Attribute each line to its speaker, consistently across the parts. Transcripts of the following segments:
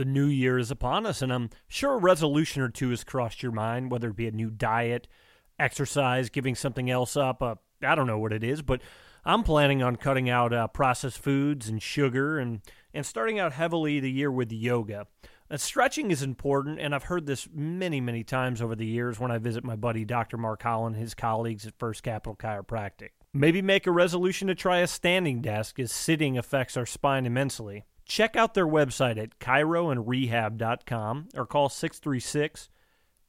Speaker 1: The new year is upon us, and I'm sure a resolution or two has crossed your mind, whether it be a new diet, exercise, giving something else up. Uh, I don't know what it is, but I'm planning on cutting out uh, processed foods and sugar and, and starting out heavily the year with yoga. Uh, stretching is important, and I've heard this many, many times over the years when I visit my buddy Dr. Mark Holland and his colleagues at First Capital Chiropractic. Maybe make a resolution to try a standing desk, as sitting affects our spine immensely. Check out their website at chiroandrehab.com or call 636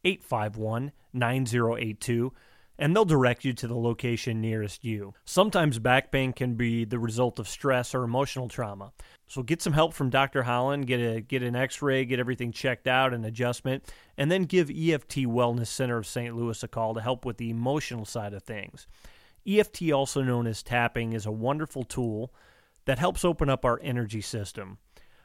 Speaker 1: 851 9082 and they'll direct you to the location nearest you. Sometimes back pain can be the result of stress or emotional trauma. So get some help from Dr. Holland, get a get an x-ray, get everything checked out and adjustment, and then give EFT Wellness Center of St. Louis a call to help with the emotional side of things. EFT, also known as tapping, is a wonderful tool that helps open up our energy system.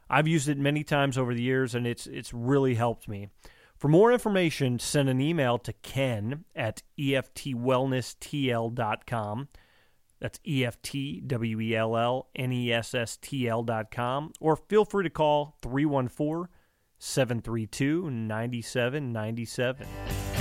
Speaker 1: I've used it many times over the years and it's it's really helped me. For more information, send an email to ken at eftwellnesstl.com. That's E-F-T-W-E-L-L-N-E-S-S-T-L dot com. Or feel free to call 314 732 9797.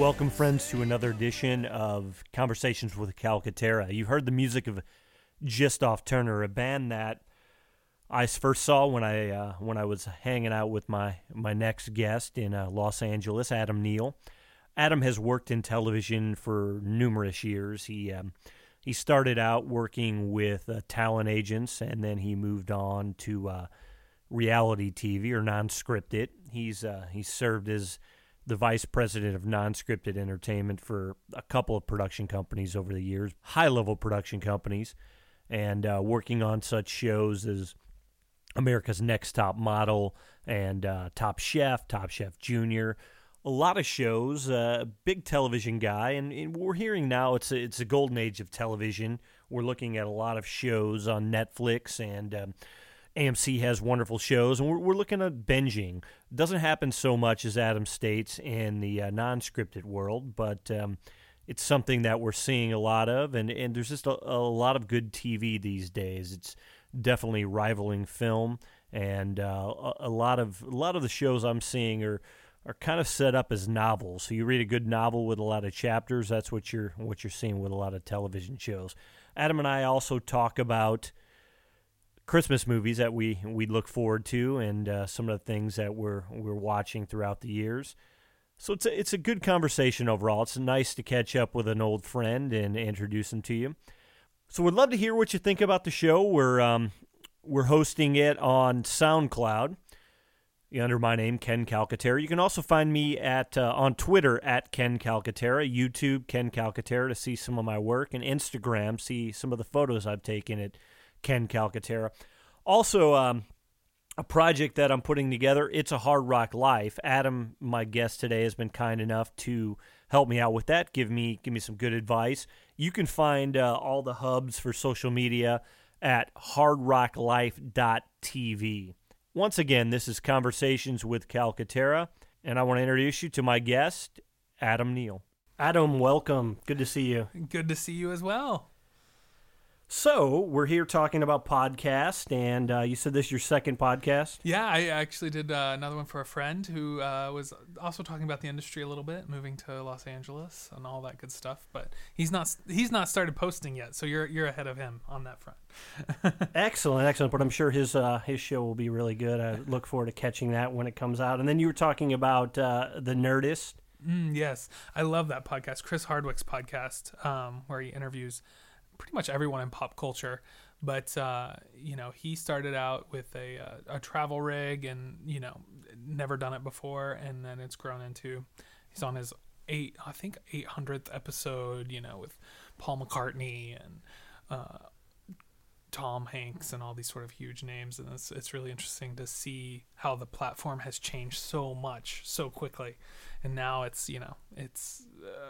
Speaker 1: Welcome, friends, to another edition of Conversations with Calcaterra. You heard the music of Just Off Turner, a band that I first saw when I uh, when I was hanging out with my my next guest in uh, Los Angeles, Adam Neal. Adam has worked in television for numerous years. He um, he started out working with uh, talent agents, and then he moved on to uh, reality TV or non-scripted. He's uh, he's served as the vice president of non-scripted entertainment for a couple of production companies over the years, high-level production companies, and uh, working on such shows as America's Next Top Model and uh, Top Chef, Top Chef Junior. A lot of shows. Uh, big television guy, and, and, we're hearing now it's a, it's a golden age of television. We're looking at a lot of shows on Netflix and. Um, AMC has wonderful shows, and we're, we're looking at binging. Doesn't happen so much as Adam states in the uh, non-scripted world, but um, it's something that we're seeing a lot of, and, and there's just a, a, lot of good TV these days. It's definitely rivaling film, and uh, a, a, lot of a lot of the shows I'm seeing are are kind of set up as novels. So you read a good novel with a lot of chapters. That's what you're what you're seeing with a lot of television shows. Adam and I also talk about Christmas movies that we we look forward to, and uh, some of the things that we're we're watching throughout the years. So it's a, it's a good conversation overall. It's nice to catch up with an old friend and introduce him to you. So we'd love to hear what you think about the show. We're um, we're hosting it on SoundCloud under my name Ken Calcaterra. You can also find me at uh, on Twitter at Ken Calcaterra, YouTube Ken Calcaterra to see some of my work, and Instagram see some of the photos I've taken at Ken Calcaterra. Also, um, a project that I'm putting together. It's a hard rock life. Adam, my guest today, has been kind enough to help me out with that. Give me give me some good advice. You can find uh, all the hubs for social media at hardrocklife.tv. Once again, this is Conversations with Calcaterra, and I want to introduce you to my guest, Adam Neal. Adam, welcome. Good to see you.
Speaker 2: Good to see you as well.
Speaker 1: So we're here talking about podcast, and uh, you said this is your second podcast.
Speaker 2: Yeah, I actually did uh, another one for a friend who uh, was also talking about the industry a little bit, moving to Los Angeles and all that good stuff. But he's not he's not started posting yet, so you're you're ahead of him on that front.
Speaker 1: excellent, excellent. But I'm sure his uh, his show will be really good. I look forward to catching that when it comes out. And then you were talking about uh, the Nerdist.
Speaker 2: Mm, yes, I love that podcast, Chris Hardwick's podcast, um, where he interviews pretty much everyone in pop culture. But uh, you know, he started out with a uh, a travel rig, and you know, never done it before, and then it's grown into he's on his eight, I think, 800th episode, you know, with Paul McCartney and uh, Tom Hanks and all these sort of huge names. And it's, it's really interesting to see how the platform has changed so much so quickly. And now it's, you know, it's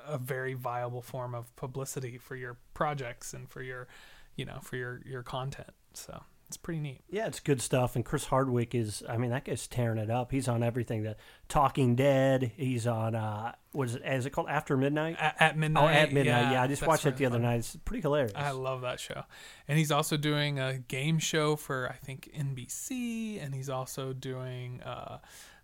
Speaker 2: a very viable form of publicity for your projects and for your, you know, for your, your content. So it's pretty neat.
Speaker 1: Yeah, it's good stuff. And Chris Hardwick is, I mean, that guy's tearing it up. He's on everything. that Talking Dead. He's on, uh, what is it? Is it called After Midnight?
Speaker 2: At, at midnight.
Speaker 1: oh, at midnight. Yeah, I just watched it
Speaker 2: really
Speaker 1: the other
Speaker 2: fun.
Speaker 1: night. It's pretty hilarious.
Speaker 2: I love that show. And he's also doing a game show for I think NBC and he's also doing uh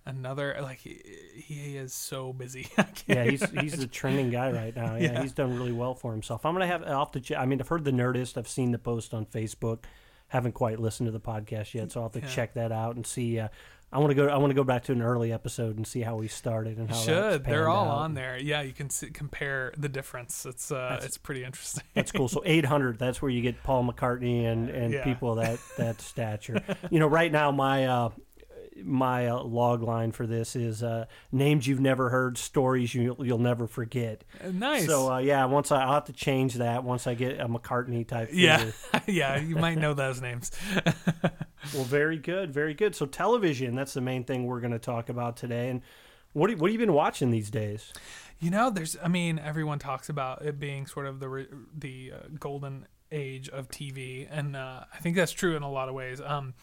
Speaker 2: another like he, he is so busy.
Speaker 1: Yeah, he's he's
Speaker 2: imagine.
Speaker 1: the trending guy right now. Yeah,
Speaker 2: Yeah.
Speaker 1: he's done really well for himself. I'm gonna have off the. I mean, I've heard the Nerdist. I've seen the post on Facebook. Haven't quite listened to the podcast yet, so I'll have to
Speaker 2: Yeah.
Speaker 1: check that out and see. Uh, I want to go. I want to go back to an early episode and see how we started and how
Speaker 2: should. They're all
Speaker 1: out.
Speaker 2: on there. Yeah, you can see, compare the difference. It's uh
Speaker 1: That's-
Speaker 2: it's pretty interesting.
Speaker 1: That's cool. So 800. That's where you get Paul McCartney and and
Speaker 2: Yeah.
Speaker 1: people that that stature. You know, right now my. Uh, my uh, log line for this is uh, names you've never heard, stories you, you'll never forget.
Speaker 2: nice.
Speaker 1: So uh, yeah, once I, I'll have to change that once I get a McCartney type.
Speaker 2: yeah. yeah, you might know those names.
Speaker 1: Well, very good, very good. So television, that's the main thing we're going to talk about today. And what what have you been watching these days?
Speaker 2: You know, there's. I mean, everyone talks about it being sort of the the uh, golden age of TV, and uh, I think that's true in a lot of ways. Um,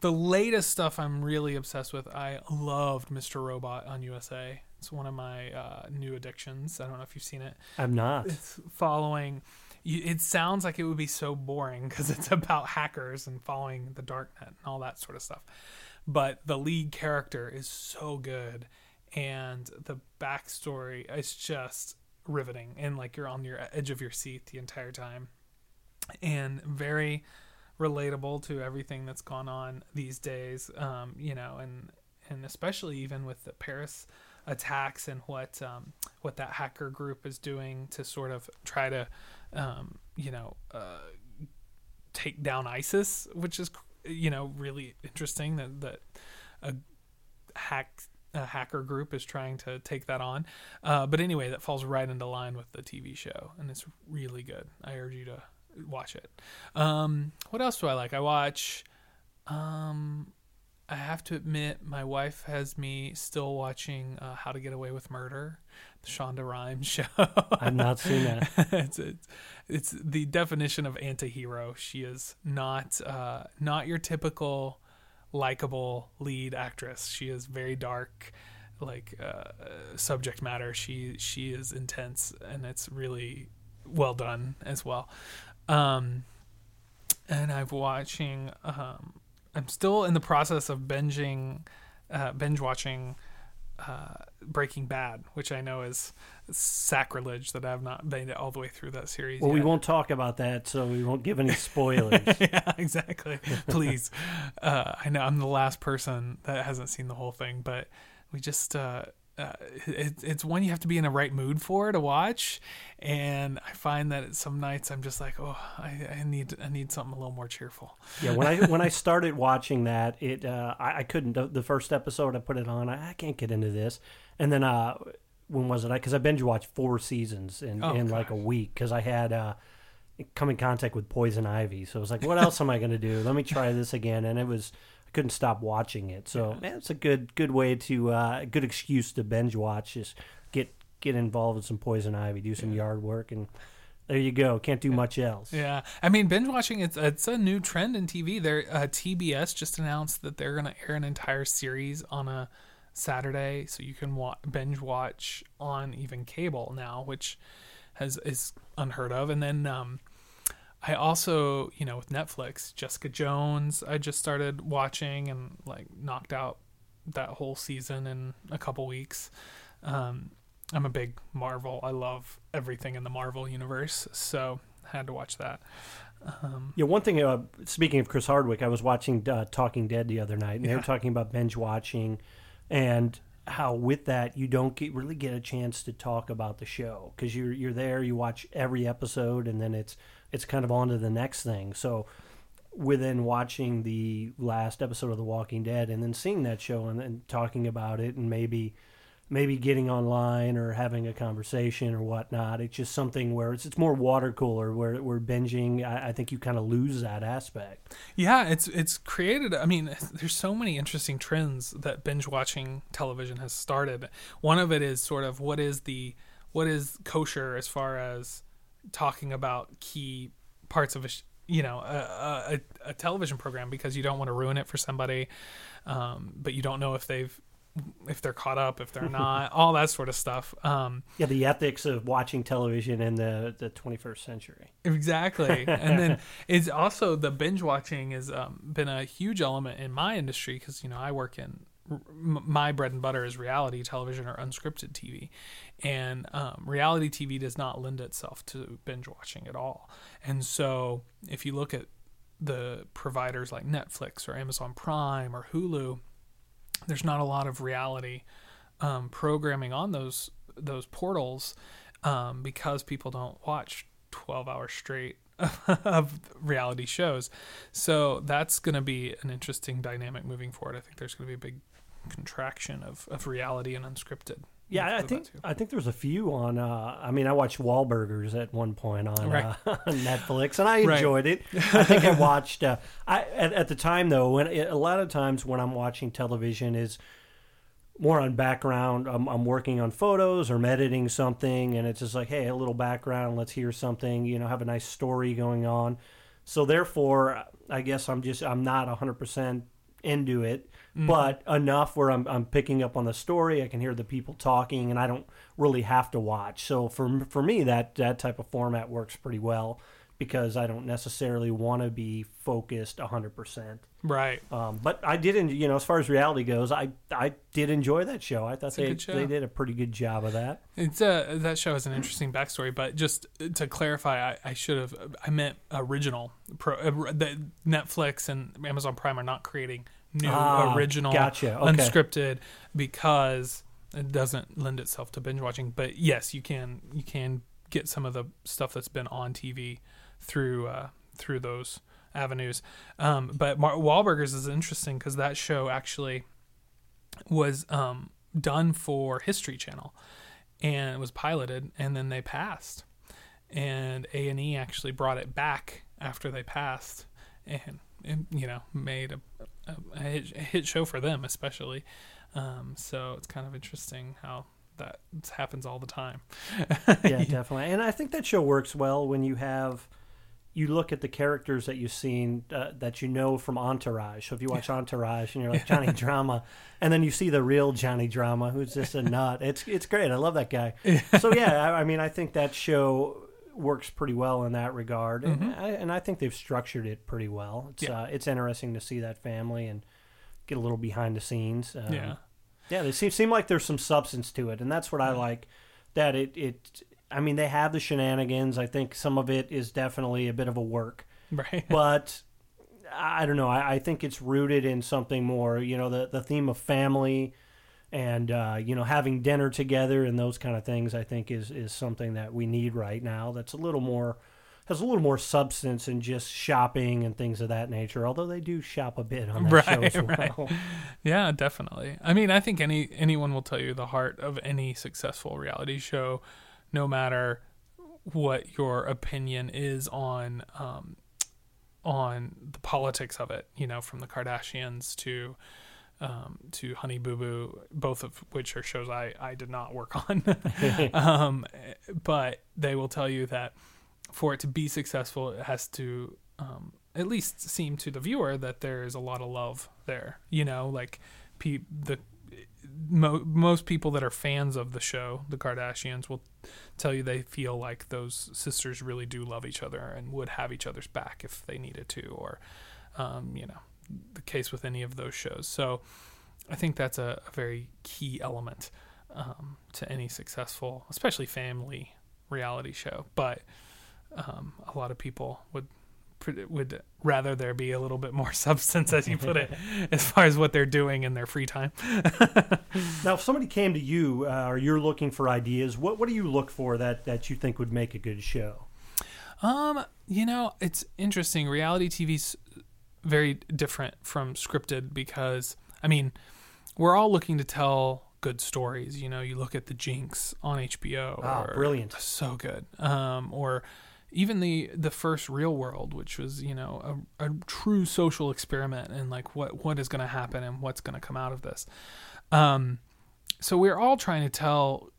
Speaker 2: the latest stuff I'm really obsessed with. I loved Mr. Robot on USA. It's one of my uh, new addictions. I don't know if you've seen it.
Speaker 1: I'm not.
Speaker 2: It's following. It sounds like it would be so boring because it's about hackers and following the darknet and all that sort of stuff. But the lead character is so good, and the backstory is just riveting, and like you're on your edge of your seat the entire time, and very relatable to everything that's gone on these days. Um, you know, and and especially even with the Paris attacks and what um, what that hacker group is doing to sort of try to um, you know uh, take down ISIS, which is you know really interesting that that a hack a hacker group is trying to take that on. Uh, but anyway, that falls right into line with the TV show, and it's really good. I urge you to watch it. Um, what else do I like? I watch. Um, I have to admit, my wife has me still watching uh, How to Get Away with Murder, the Shonda Rhimes show.
Speaker 1: I've not seen that.
Speaker 2: it's, it's it's the definition of anti-hero. She is not uh, not your typical likable lead actress. She is very dark, like uh, subject matter. She she is intense, and it's really well done as well. Um, and I've watching. Um, I'm still in the process of binging, uh, binge watching. Uh, Breaking Bad, which I know is sacrilege that I've not made it all the way through that series.
Speaker 1: Well, we won't talk about that, so we won't give any spoilers.
Speaker 2: yeah, exactly. Please, uh, I know I'm the last person that hasn't seen the whole thing, but we just uh, uh, it, it's one you have to be in the right mood for to watch, and I find that some nights I'm just like, oh, I, I need I need something a little more cheerful.
Speaker 1: yeah, when I when I started watching that, it uh, I, I couldn't. The, the first episode I put it on, I, I can't get into this. And then uh, when was it? I Because I binge watched four seasons in,
Speaker 2: Oh,
Speaker 1: in like a week because I had uh, come in contact with poison ivy. So I was like, what else am I going to do? Let me try this again. And it was couldn't stop watching it. So
Speaker 2: Yeah.
Speaker 1: man, it's a good good way to uh, a good excuse to binge watch. Just get get involved with some poison ivy, do some
Speaker 2: Yeah.
Speaker 1: yard work, and there you go. Can't do much else.
Speaker 2: Yeah, I mean binge watching it's it's a new trend in TV. There, uh, TBS just announced that they're going to air an entire series on a Saturday, so you can wa- binge watch on even cable now, which has is unheard of. And then um, I also, you know, with Netflix, Jessica Jones, I just started watching and like knocked out that whole season in a couple weeks. Um, I'm a big Marvel. I love everything in the Marvel universe, so had to watch that. Um,
Speaker 1: Yeah, one thing. Uh, speaking of Chris Hardwick, I was watching uh, Talking Dead the other night, and they were talking about binge watching, and how with that you don't get really get a chance to talk about the show because you're you're there, you watch every episode, and then it's it's kind of on to the next thing. So within watching the last episode of The Walking Dead and then seeing that show and then talking about it and maybe maybe getting online or having a conversation or whatnot. It's just something where it's it's more water cooler where we're binging. I, I think you kind of lose that aspect.
Speaker 2: Yeah, it's it's created. I mean, there's so many interesting trends that binge watching television has started. One of it is sort of what is the what is kosher as far as talking about key parts of a you know a, a, a television program because you don't want to ruin it for somebody, um, but you don't know if they've if they're caught up, if they're not, all that sort of stuff. Um,
Speaker 1: Yeah, the ethics of watching television in the the 21st century.
Speaker 2: Exactly, and then it's also the binge watching has um, been a huge element in my industry because you know I work in my bread and butter is reality television or unscripted TV, and um, reality TV does not lend itself to binge watching at all. And so if you look at the providers like Netflix or Amazon Prime or Hulu, there's not a lot of reality um, programming on those those portals um, because people don't watch 12 hours straight of reality shows. So that's going to be an interesting dynamic moving forward. I think there's going to be a big contraction of, of reality and unscripted.
Speaker 1: Yeah, I think. I think there's a few on. Uh, I mean, I watched Wahlburgers at one point on
Speaker 2: Right.
Speaker 1: uh, on Netflix, and I
Speaker 2: Right.
Speaker 1: enjoyed it. I think I watched. Uh, I at, at the time though, when a lot of times when I'm watching television is more on background. I'm, I'm working on photos or I'm editing something, and it's just like, hey, a little background. Let's hear something. You know, have a nice story going on. So therefore, I guess I'm just I'm not 100 percent into it, but enough where I'm I'm picking up on the story. I can hear the people talking, and I don't really have to watch. So for for me, that that type of format works pretty well because I don't necessarily want to be focused 100 percent.
Speaker 2: Right.
Speaker 1: Um, but I did, en- you know, as far as reality goes, I I did enjoy that show. I thought
Speaker 2: a
Speaker 1: they they did a pretty good job of that.
Speaker 2: It's uh, that show has an interesting backstory, but just to clarify, I, I should have I meant original. Pro, uh, the Netflix and Amazon Prime are not creating new
Speaker 1: Ah,
Speaker 2: original,
Speaker 1: gotcha. Okay.
Speaker 2: unscripted because it doesn't lend itself to binge watching. But yes, you can you can get some of the stuff that's been on TV through uh, through those avenues. Um, but Mar- Wahlburgers is interesting because that show actually was um, done for History Channel and it was piloted and then they passed and a&e actually brought it back after they passed and, and you know made a, a, hit, a hit show for them especially um, so it's kind of interesting how that happens all the time
Speaker 1: Yeah, definitely. And I think that show works well when you have you look at the characters that you've seen uh, that you know from Entourage. So if you watch Entourage and you're like Johnny Drama, and then you see the real Johnny Drama, who's just a nut. It's it's great. I love that guy. So yeah, I, I mean, I think that show works pretty well in that regard, and, I, and I think they've structured it pretty well. It's
Speaker 2: Mm-hmm. Yeah.
Speaker 1: uh, it's interesting to see that family and get a little behind the scenes. Um,
Speaker 2: yeah
Speaker 1: yeah, they seem seem like there's some substance to it, and that's what I like. That it it. I mean, they have the shenanigans. I think some of it is definitely a bit of a work,
Speaker 2: right
Speaker 1: but I I don't know. I, I think it's rooted in something more. You know, the the theme of family and uh, you know having dinner together and those kind of things. I think is is something that we need right now. That's a little more has a little more substance than just shopping and things of that nature. Although they do shop a bit on that show
Speaker 2: Right,
Speaker 1: as
Speaker 2: right.
Speaker 1: well.
Speaker 2: Yeah, definitely. I mean, I think any anyone will tell you the heart of any successful reality show, no matter what your opinion is on um, on the politics of it. You know, from the Kardashians to um, to Honey Boo Boo, both of which are shows I I did not work on. um, but they will tell you that for it to be successful, it has to um, at least seem to the viewer that there is a lot of love there. You know, like pe- the mo- most people that are fans of the show, the Kardashians, will tell you they feel like those sisters really do love each other and would have each other's back if they needed to, or um, you know, the case with any of those shows. So I think that's a, a very key element um, to any successful, especially family reality show. But um, a lot of people would would rather there be a little bit more substance, as you put it, as far as what they're doing in their free time.
Speaker 1: Now, if somebody came to you uh, or you're looking for ideas, what what do you look for that that you think would make a good show?
Speaker 2: Um, you know, it's interesting. Reality TV's very different from scripted because I mean, we're all looking to tell good stories. You know, you look at the Jinx on HBO.
Speaker 1: Ah, brilliant.
Speaker 2: so good. Um, or even the the first Real World, which was you know a, a true social experiment and like what what is going to happen and what's going to come out of this. Um, so we're all trying to tell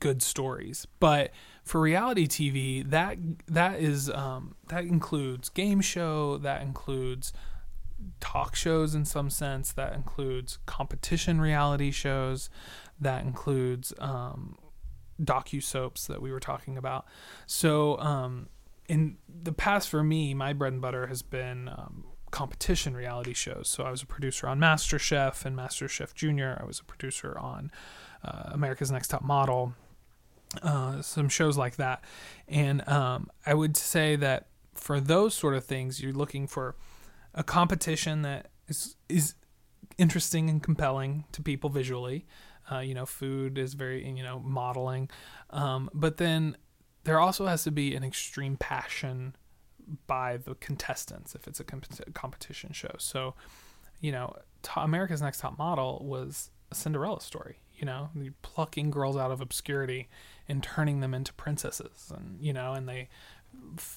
Speaker 2: good stories, but for reality TV, that that is um, that includes game show, that includes talk shows in some sense, that includes competition reality shows, that includes um, docu soaps that we were talking about. So um, in the past, for me, my bread and butter has been um, competition reality shows. So I was a producer on MasterChef and MasterChef Junior. I was a producer on uh, America's Next Top Model. Uh, some shows like that, and um, I would say that for those sort of things, you're looking for a competition that is is interesting and compelling to people visually. Uh, you know, food is very you know modeling, um, but then there also has to be an extreme passion by the contestants if it's a comp- competition show. So, you know, America's Next Top Model was a Cinderella story. You know, plucking girls out of obscurity and turning them into princesses, and you know, and they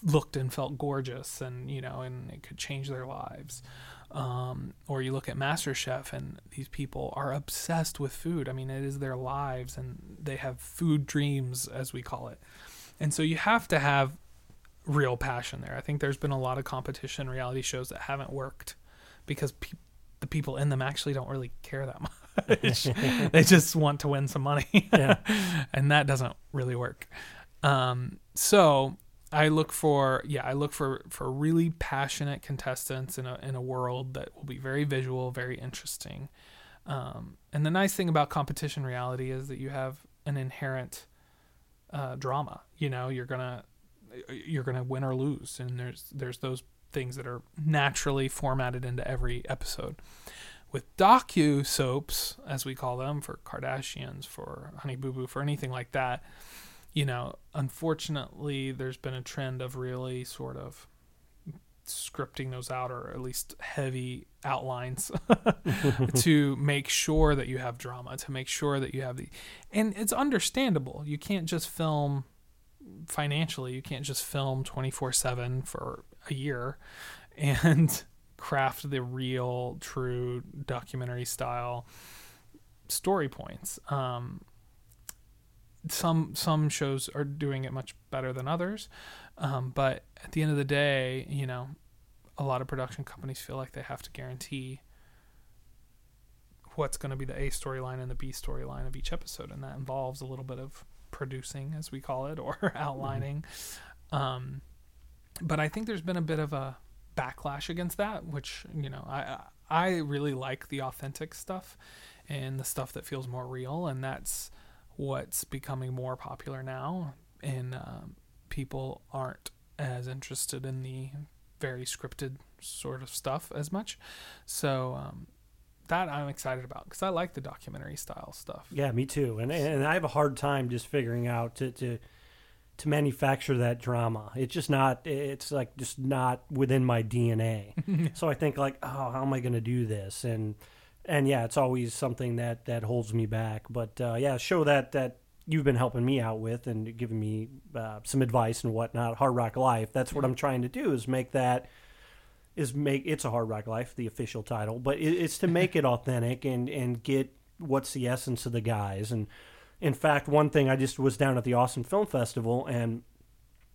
Speaker 2: looked and felt gorgeous, and you know, and it could change their lives. Um, or you look at MasterChef, and these people are obsessed with food. I mean, it is their lives, and they have food dreams, as we call it. And so you have to have real passion there. I think there's been a lot of competition reality shows that haven't worked because pe- the people in them actually don't really care that much. they just want to win some money.
Speaker 1: Yeah.
Speaker 2: and that doesn't really work. Um, so I look for yeah, I look for for really passionate contestants in a in a world that will be very visual, very interesting. Um, and the nice thing about competition reality is that you have an inherent uh, drama. You know, you're gonna you're gonna win or lose, and there's there's those things that are naturally formatted into every episode. With docu soaps, as we call them, for Kardashians, for Honey Boo Boo, for anything like that, you know, unfortunately, there's been a trend of really sort of scripting those out, or at least heavy outlines, to make sure that you have drama, to make sure that you have the, and it's understandable. You can't just film financially. You can't just film twenty four seven for a year, and craft the real, true documentary style story points. Um, some some shows are doing it much better than others, um, but at the end of the day, you know, a lot of production companies feel like they have to guarantee what's going to be the A storyline and the B storyline of each episode, and that involves a little bit of producing, as we call it, or outlining. Um, but I think there's been a bit of a backlash against that, which you know I I really like the authentic stuff and the stuff that feels more real, and that's what's becoming more popular now. And um, people aren't as interested in the very scripted sort of stuff as much. So um, that I'm excited about because I like the documentary style stuff.
Speaker 1: Yeah, me too. And and I have a hard time just figuring out to to to manufacture that drama. It's just not. It's like just not within my DNA. so I think like, oh, how am I going to do this? And and yeah, it's always something that that holds me back. But uh, yeah, show that that you've been helping me out with and giving me uh, some advice and whatnot. Hard Rock Life. That's what I'm trying to do is make that is make it's a Hard Rock Life, the official title, but it, it's to make it authentic and and get what's the essence of the guys. And in fact, one thing I just was down at the Austin Film Festival and.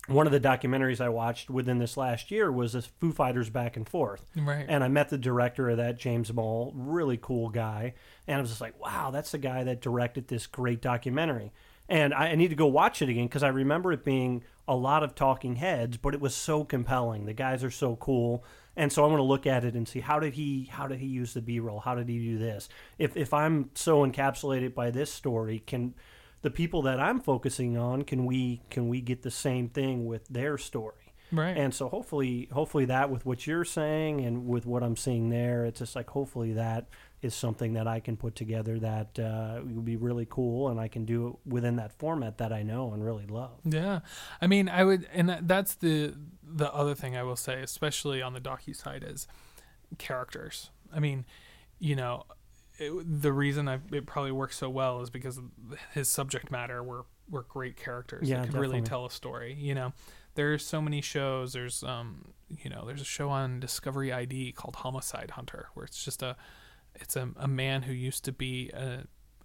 Speaker 1: One of the documentaries I watched within this last year was this Foo Fighters back and forth.
Speaker 2: Right.
Speaker 1: And I met the director of that, James Moll, really cool guy. And I was just like, wow, that's the guy that directed this great documentary. And I, I need to go watch it again because I remember it being a lot of talking heads, but it was so compelling. The guys are so cool. And so I want to look at it and see how did he how did he use the B roll? How did he do this? If if I'm so encapsulated by this story, can the people that I'm focusing on can we can we get the same thing with their story?
Speaker 2: right.
Speaker 1: And so hopefully, hopefully that with what you're saying and with what I'm seeing there, it's just like hopefully that is something that I can put together that uh, would be really cool, and I can do it within that format that I know and really love.
Speaker 2: Yeah, I mean, I would, and that's the the other thing I will say, especially on the docu side, is characters. I mean, you know, it, the reason I, it probably works so well is because his subject matter were were great characters
Speaker 1: Yeah,
Speaker 2: that could really tell a story. You know, there's so many shows. There's um, you know, there's a show on Discovery ID called Homicide Hunter, where it's just a, it's a, a man who used to be a,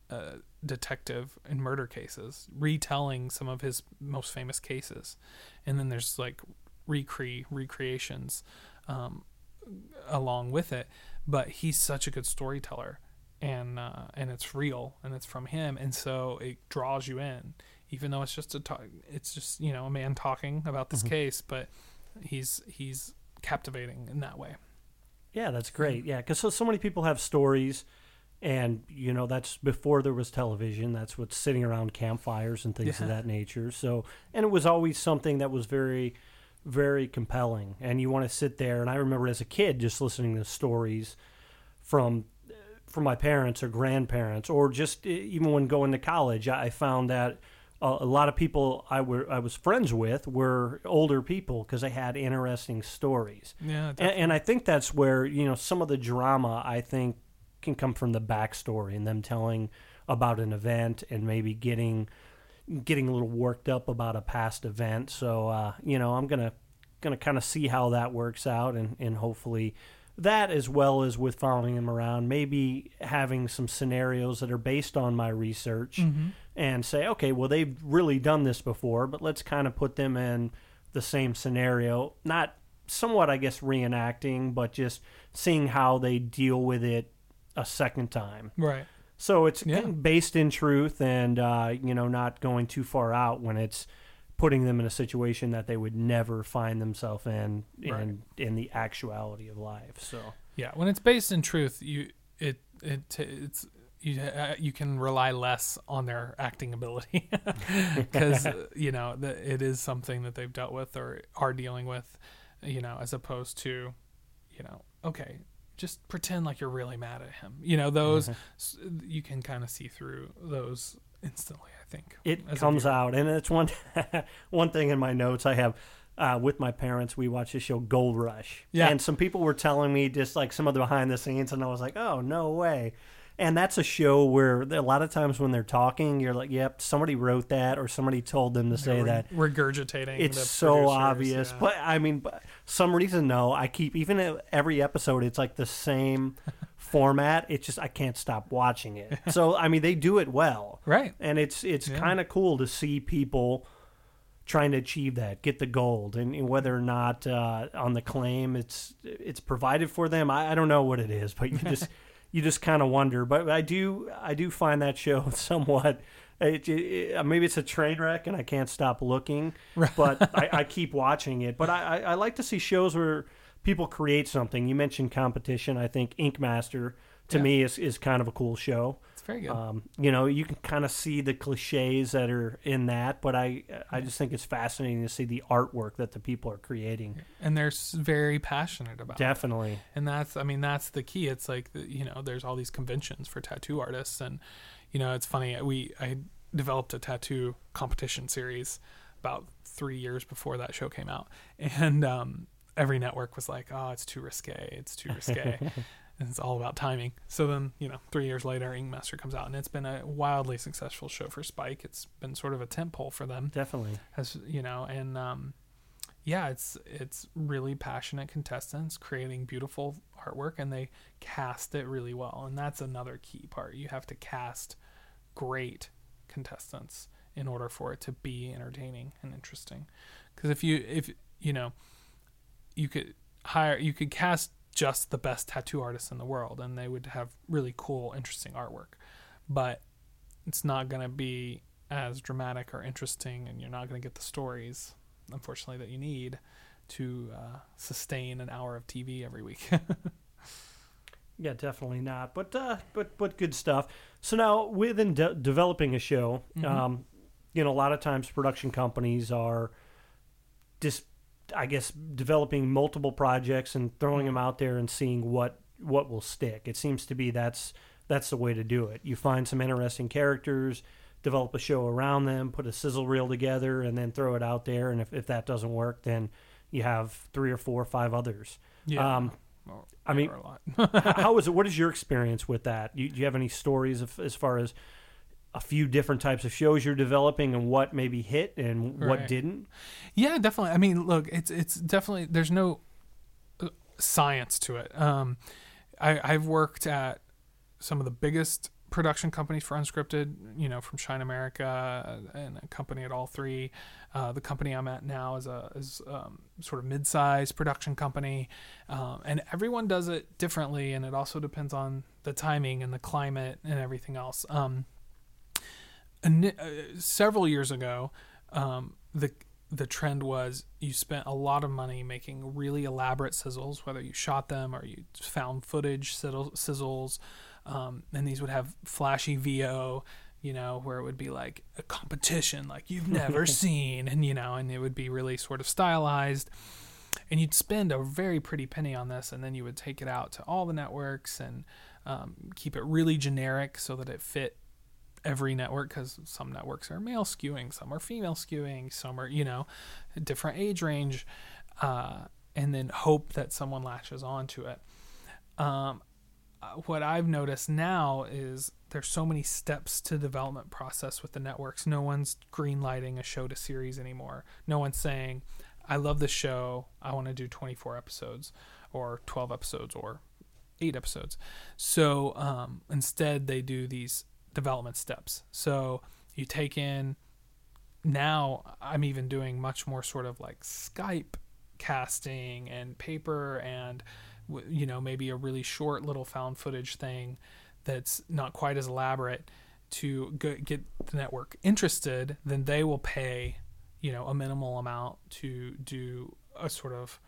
Speaker 2: a detective in murder cases, retelling some of his most famous cases, and then there's like recre recreations, um, along with it. But he's such a good storyteller, and uh, and it's real, and it's from him, and so it draws you in, even though it's just a talk. It's just you know a man talking about this case, but he's he's captivating in that way.
Speaker 1: Yeah, that's great. Yeah, because so, so many people have stories, and you know that's before there was television. That's what's sitting around campfires and things of that nature. So, and it was always something that was very, very compelling. And you want to sit there. And I remember as a kid just listening to stories from from my parents or grandparents, or just even when going to college, I found that a, a lot of people I were I was friends with were older people because they had interesting stories.
Speaker 2: Yeah,
Speaker 1: And, and I think that's where you know some of the drama I think can come from the backstory and them telling about an event and maybe getting getting a little worked up about a past event. So uh, you know I'm gonna gonna kind of see how that works out and and hopefully that as well as with following him around maybe having some scenarios that are based on my research and say okay well they've really done this before but let's kind of put them in the same scenario not somewhat i guess reenacting but just seeing how they deal with it a second time
Speaker 2: right.
Speaker 1: So it's
Speaker 2: Yeah.
Speaker 1: based in truth and uh, you know not going too far out when it's putting them in a situation that they would never find themselves in in
Speaker 2: Right.
Speaker 1: in the actuality of life so
Speaker 2: Yeah, when it's based in truth, you it it it's you uh, you can rely less on their acting ability because you know the, it is something that they've dealt with or are dealing with, you know, as opposed to, you know, okay, just pretend like you're really mad at him. You know, those s- you can kind of see through those instantly. I think
Speaker 1: it comes out and it's one one thing in my notes i have uh, with my parents we watched the show gold rush
Speaker 2: Yeah.
Speaker 1: and some people were telling me just like some of the behind the scenes and i was like oh no way and that's a show where a lot of times when they're talking you're like yep somebody wrote that or somebody told them to say
Speaker 2: They're
Speaker 1: that
Speaker 2: regurgitating.
Speaker 1: it's
Speaker 2: the
Speaker 1: so obvious
Speaker 2: yeah.
Speaker 1: but i mean but some reason no i keep even every episode it's like the same format it's just i can't stop watching it so i mean they do it well
Speaker 2: right.
Speaker 1: and it's it's
Speaker 2: Yeah.
Speaker 1: kind of cool to see people trying to achieve that, get the gold, and, and whether or not uh, on the claim it's it's provided for them. I, I don't know what it is, but you just you just kind of wonder. But I do I do find that show somewhat. It, it, maybe it's a train wreck, and I can't stop looking. But I, I keep watching it. But I, I, I like to see shows where people create something. You mentioned competition. I think Ink Master to
Speaker 2: Yeah.
Speaker 1: me is, is kind of a cool show.
Speaker 2: Very good.
Speaker 1: Um, you know, you can kind of see the cliches that are in that, but I I just think it's fascinating to see the artwork that the people are creating.
Speaker 2: and they're very passionate about it.
Speaker 1: Definitely.
Speaker 2: and that's i mean that's the key it's like the, you know there's all these conventions for tattoo artists and you know it's funny we i developed a tattoo competition series about three years before that show came out and um, every network was like oh it's too risque it's too risque and it's all about timing. So then you know three years later ink master comes out and it's been a wildly successful show for spike. It's been sort of a tent pole for them.
Speaker 1: Definitely.
Speaker 2: as you know and um yeah it's it's really passionate contestants creating beautiful artwork and they cast it really well. And that's another key part. You have to cast great contestants in order for it to be entertaining and interesting. Because if you if you know you could hire you could cast just the best tattoo artists in the world and they would have really cool interesting artwork but it's not going to be as dramatic or interesting and you're not going to get the stories unfortunately that you need to uh, sustain an hour of tv every week
Speaker 1: Yeah, definitely not. But uh, but but good stuff. So now within de- developing a show, um, you know, a lot of times production companies are just, I guess, developing multiple projects and throwing them out there and seeing what what will stick. It seems to be that's that's the way to do it. You find some interesting characters, develop a show around them, put a sizzle reel together, and then throw it out there. And if, if that doesn't work, then you have three or four or five others.
Speaker 2: yeah
Speaker 1: Um,
Speaker 2: Or,
Speaker 1: I mean,
Speaker 2: or a lot.
Speaker 1: how is it? What is your experience with that? You, do you have any stories of, as far as a few different types of shows you're developing and what maybe hit and what
Speaker 2: Right.
Speaker 1: didn't?
Speaker 2: Yeah, definitely. I mean, look, it's it's definitely there's no uh, science to it. Um, I I've worked at some of the biggest production companies for unscripted. You know, from Shine America and a company at all three. Uh, the company I'm at now is a is um, sort of mid-sized production company, um, and everyone does it differently, and it also depends on the timing and the climate and everything else. Um, uh, several years ago, um, the the trend was you spent a lot of money making really elaborate sizzles, whether you shot them or you found footage sizzles, um, and these would have flashy VO, you know, where it would be like a competition like you've never seen, and you know, and it would be really sort of stylized. And you'd spend a very pretty penny on this, and then you would take it out to all the networks and um, keep it really generic so that it fit every network because some networks are male skewing, some are female skewing, some are, you know, different age range, uh, and then hope that someone latches onto it. Um, uh, what I've noticed now is there's so many steps to development process with the networks. No one's green lighting a show to series anymore. No one's saying, I love this show. I want to do 24 episodes or 12 episodes or eight episodes. So um, instead, they do these development steps. So you take in now I'm even doing much more sort of like Skype casting and paper and you know maybe a really short little found footage thing that's not quite as elaborate to get the network interested then they will pay you know a minimal amount to do a sort of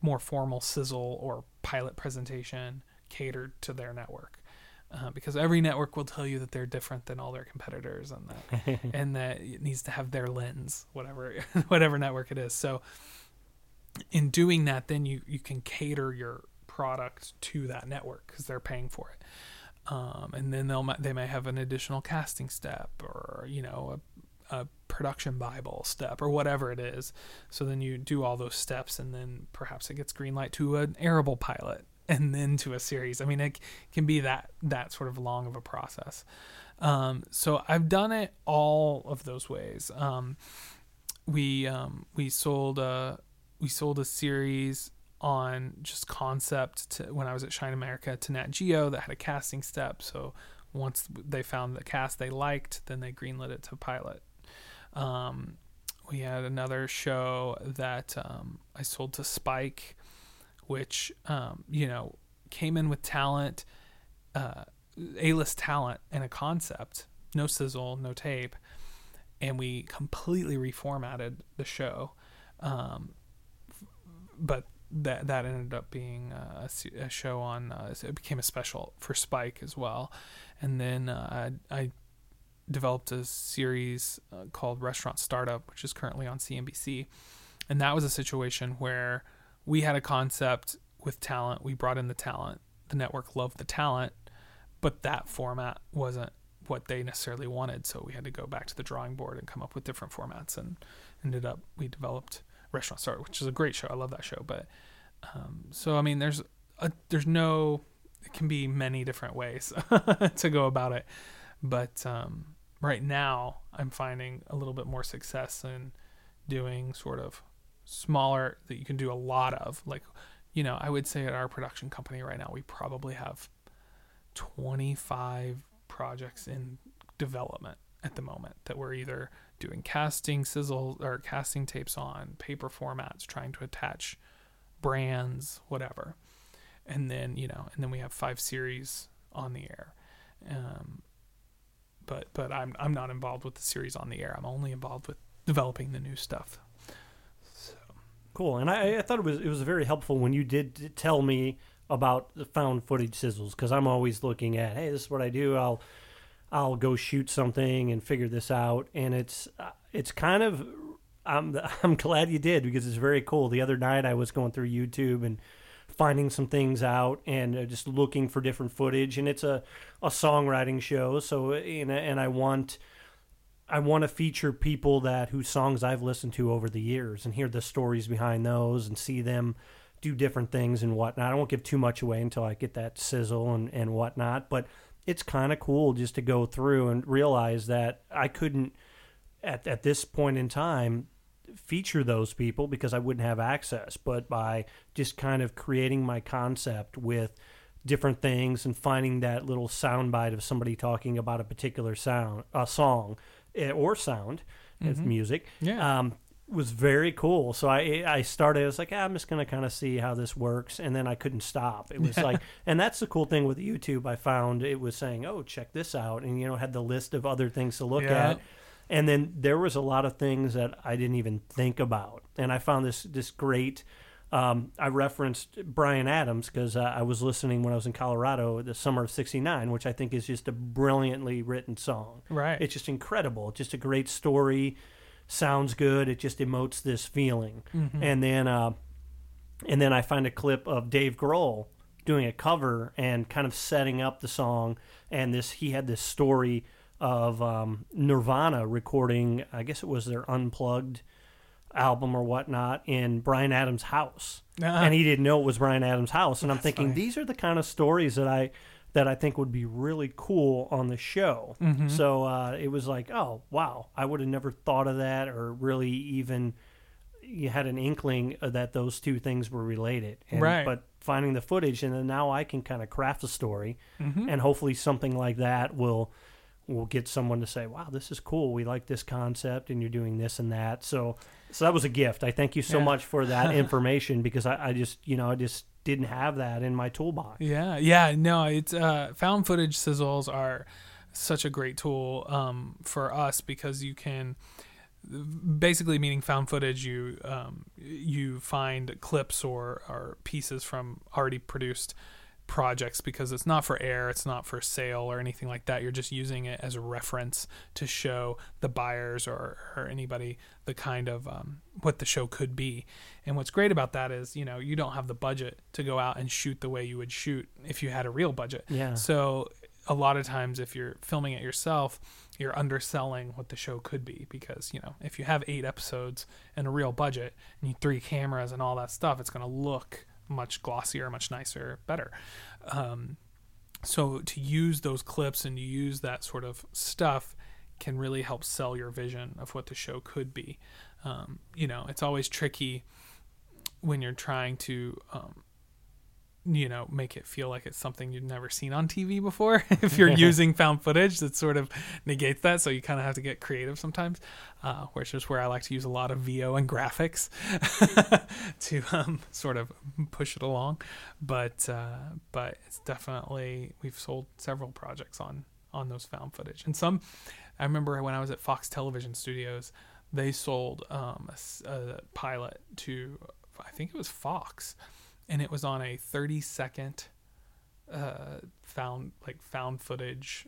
Speaker 2: more formal sizzle or pilot presentation catered to their network uh, because every network will tell you that they're different than all their competitors and that and that it needs to have their lens whatever whatever network it is. So in doing that then you you can cater your product to that network because they're paying for it. Um, and then they'll they may have an additional casting step or you know a, a production bible step or whatever it is. So then you do all those steps and then perhaps it gets green light to an airable pilot and then to a series i mean it can be that that sort of long of a process um, so i've done it all of those ways um, we um, we sold a we sold a series on just concept to, when I was at Shine America to Nat Geo that had a casting step. So once they found the cast they liked, then they greenlit it to pilot. Um, we had another show that um, I sold to Spike, which um, you know came in with talent, uh, A-list talent, and a concept. No sizzle, no tape, and we completely reformatted the show. Um, but that that ended up being uh, a, a show on. Uh, it became a special for Spike as well, and then uh, I, I developed a series uh, called Restaurant Startup, which is currently on CNBC, and that was a situation where we had a concept with talent. We brought in the talent. The network loved the talent, but that format wasn't what they necessarily wanted. So we had to go back to the drawing board and come up with different formats. And ended up we developed Restaurant Startup, which is a great show. I love that show. But um, so I mean, there's a, there's no it can be many different ways to go about it. But um, right now, I'm finding a little bit more success in doing sort of smaller that you can do a lot of. Like, you know, I would say at our production company right now, we probably have 25 projects in development at the moment that we're either doing casting sizzle or casting tapes on paper formats, trying to attach brands, whatever. And then, you know, and then we have five series on the air. Um, but but I'm I'm not involved with the series on the air. I'm only involved with developing the new stuff.
Speaker 1: Cool, and I, I thought it was it was very helpful when you did tell me about the found footage sizzles because I'm always looking at hey this is what I do. I'll I'll go shoot something and figure this out. And it's uh, it's kind of I'm I'm glad you did because it's very cool. The other night I was going through YouTube and finding some things out and uh, just looking for different footage. And it's a a songwriting show so uh, and, and I want I want to feature people that whose songs I've listened to over the years and hear the stories behind those and see them do different things and whatnot. I won't give too much away until I get that sizzle and, and whatnot, but it's kind of cool just to go through and realize that I couldn't, at, at this point in time, feature those people because I wouldn't have access. But by just kind of creating my concept with different things and finding that little soundbite of somebody talking about a particular sound, a song, or sound, mm music,
Speaker 2: yeah.
Speaker 1: um, was very cool. So I I started. I was like, ah, I'm just gonna kind of see how this works, and then I couldn't stop. It was like, and that's the cool thing with YouTube. I found it was saying, oh, check this out, and you know had the list of other things to look yeah. at. And then there was a lot of things that I didn't even think about, and I found this this great. Um, I referenced Bryan Adams because uh, I was listening when I was in Colorado the summer of '69, which I think is just a brilliantly written song.
Speaker 2: Right,
Speaker 1: it's just incredible. Just a great story sounds good. It just emotes this feeling. Mm-hmm. And then, uh, and then I find a clip of Dave Grohl doing a cover and kind of setting up the song. And this, he had this story of um, Nirvana recording. I guess it was their unplugged album or whatnot in Bryan Adams' house, uh-huh. and he didn't know it was Bryan Adams' house. And That's I'm thinking funny. these are the kind of stories that I that I think would be really cool on the show. Mm-hmm. So uh, it was like, oh wow, I would have never thought of that, or really even you had an inkling that those two things were related. And,
Speaker 2: right.
Speaker 1: But finding the footage, and then now I can kind of craft a story, mm-hmm. and hopefully something like that will will get someone to say, "Wow, this is cool. We like this concept, and you're doing this and that." So, so that was a gift. I thank you so yeah. much for that information because I, I just, you know, I just didn't have that in my toolbox.
Speaker 2: Yeah, yeah, no, it's uh, found footage sizzles are such a great tool um, for us because you can basically meaning found footage you um, you find clips or, or pieces from already produced projects because it's not for air, it's not for sale or anything like that. You're just using it as a reference to show the buyers or, or anybody the kind of um, what the show could be. And what's great about that is, you know, you don't have the budget to go out and shoot the way you would shoot if you had a real budget.
Speaker 1: Yeah.
Speaker 2: So a lot of times if you're filming it yourself, you're underselling what the show could be because, you know, if you have eight episodes and a real budget and you three cameras and all that stuff, it's going to look much glossier, much nicer, better. Um, so to use those clips and to use that sort of stuff can really help sell your vision of what the show could be. Um, you know, it's always tricky when you're trying to um, you know make it feel like it's something you've never seen on TV before. if you're using found footage, that sort of negates that. So you kind of have to get creative sometimes, uh, which is where I like to use a lot of VO and graphics to um, sort of push it along. But uh, but it's definitely we've sold several projects on on those found footage, and some. I remember when I was at Fox Television Studios, they sold um, a, a pilot to I think it was Fox and it was on a 30 second uh, found like found footage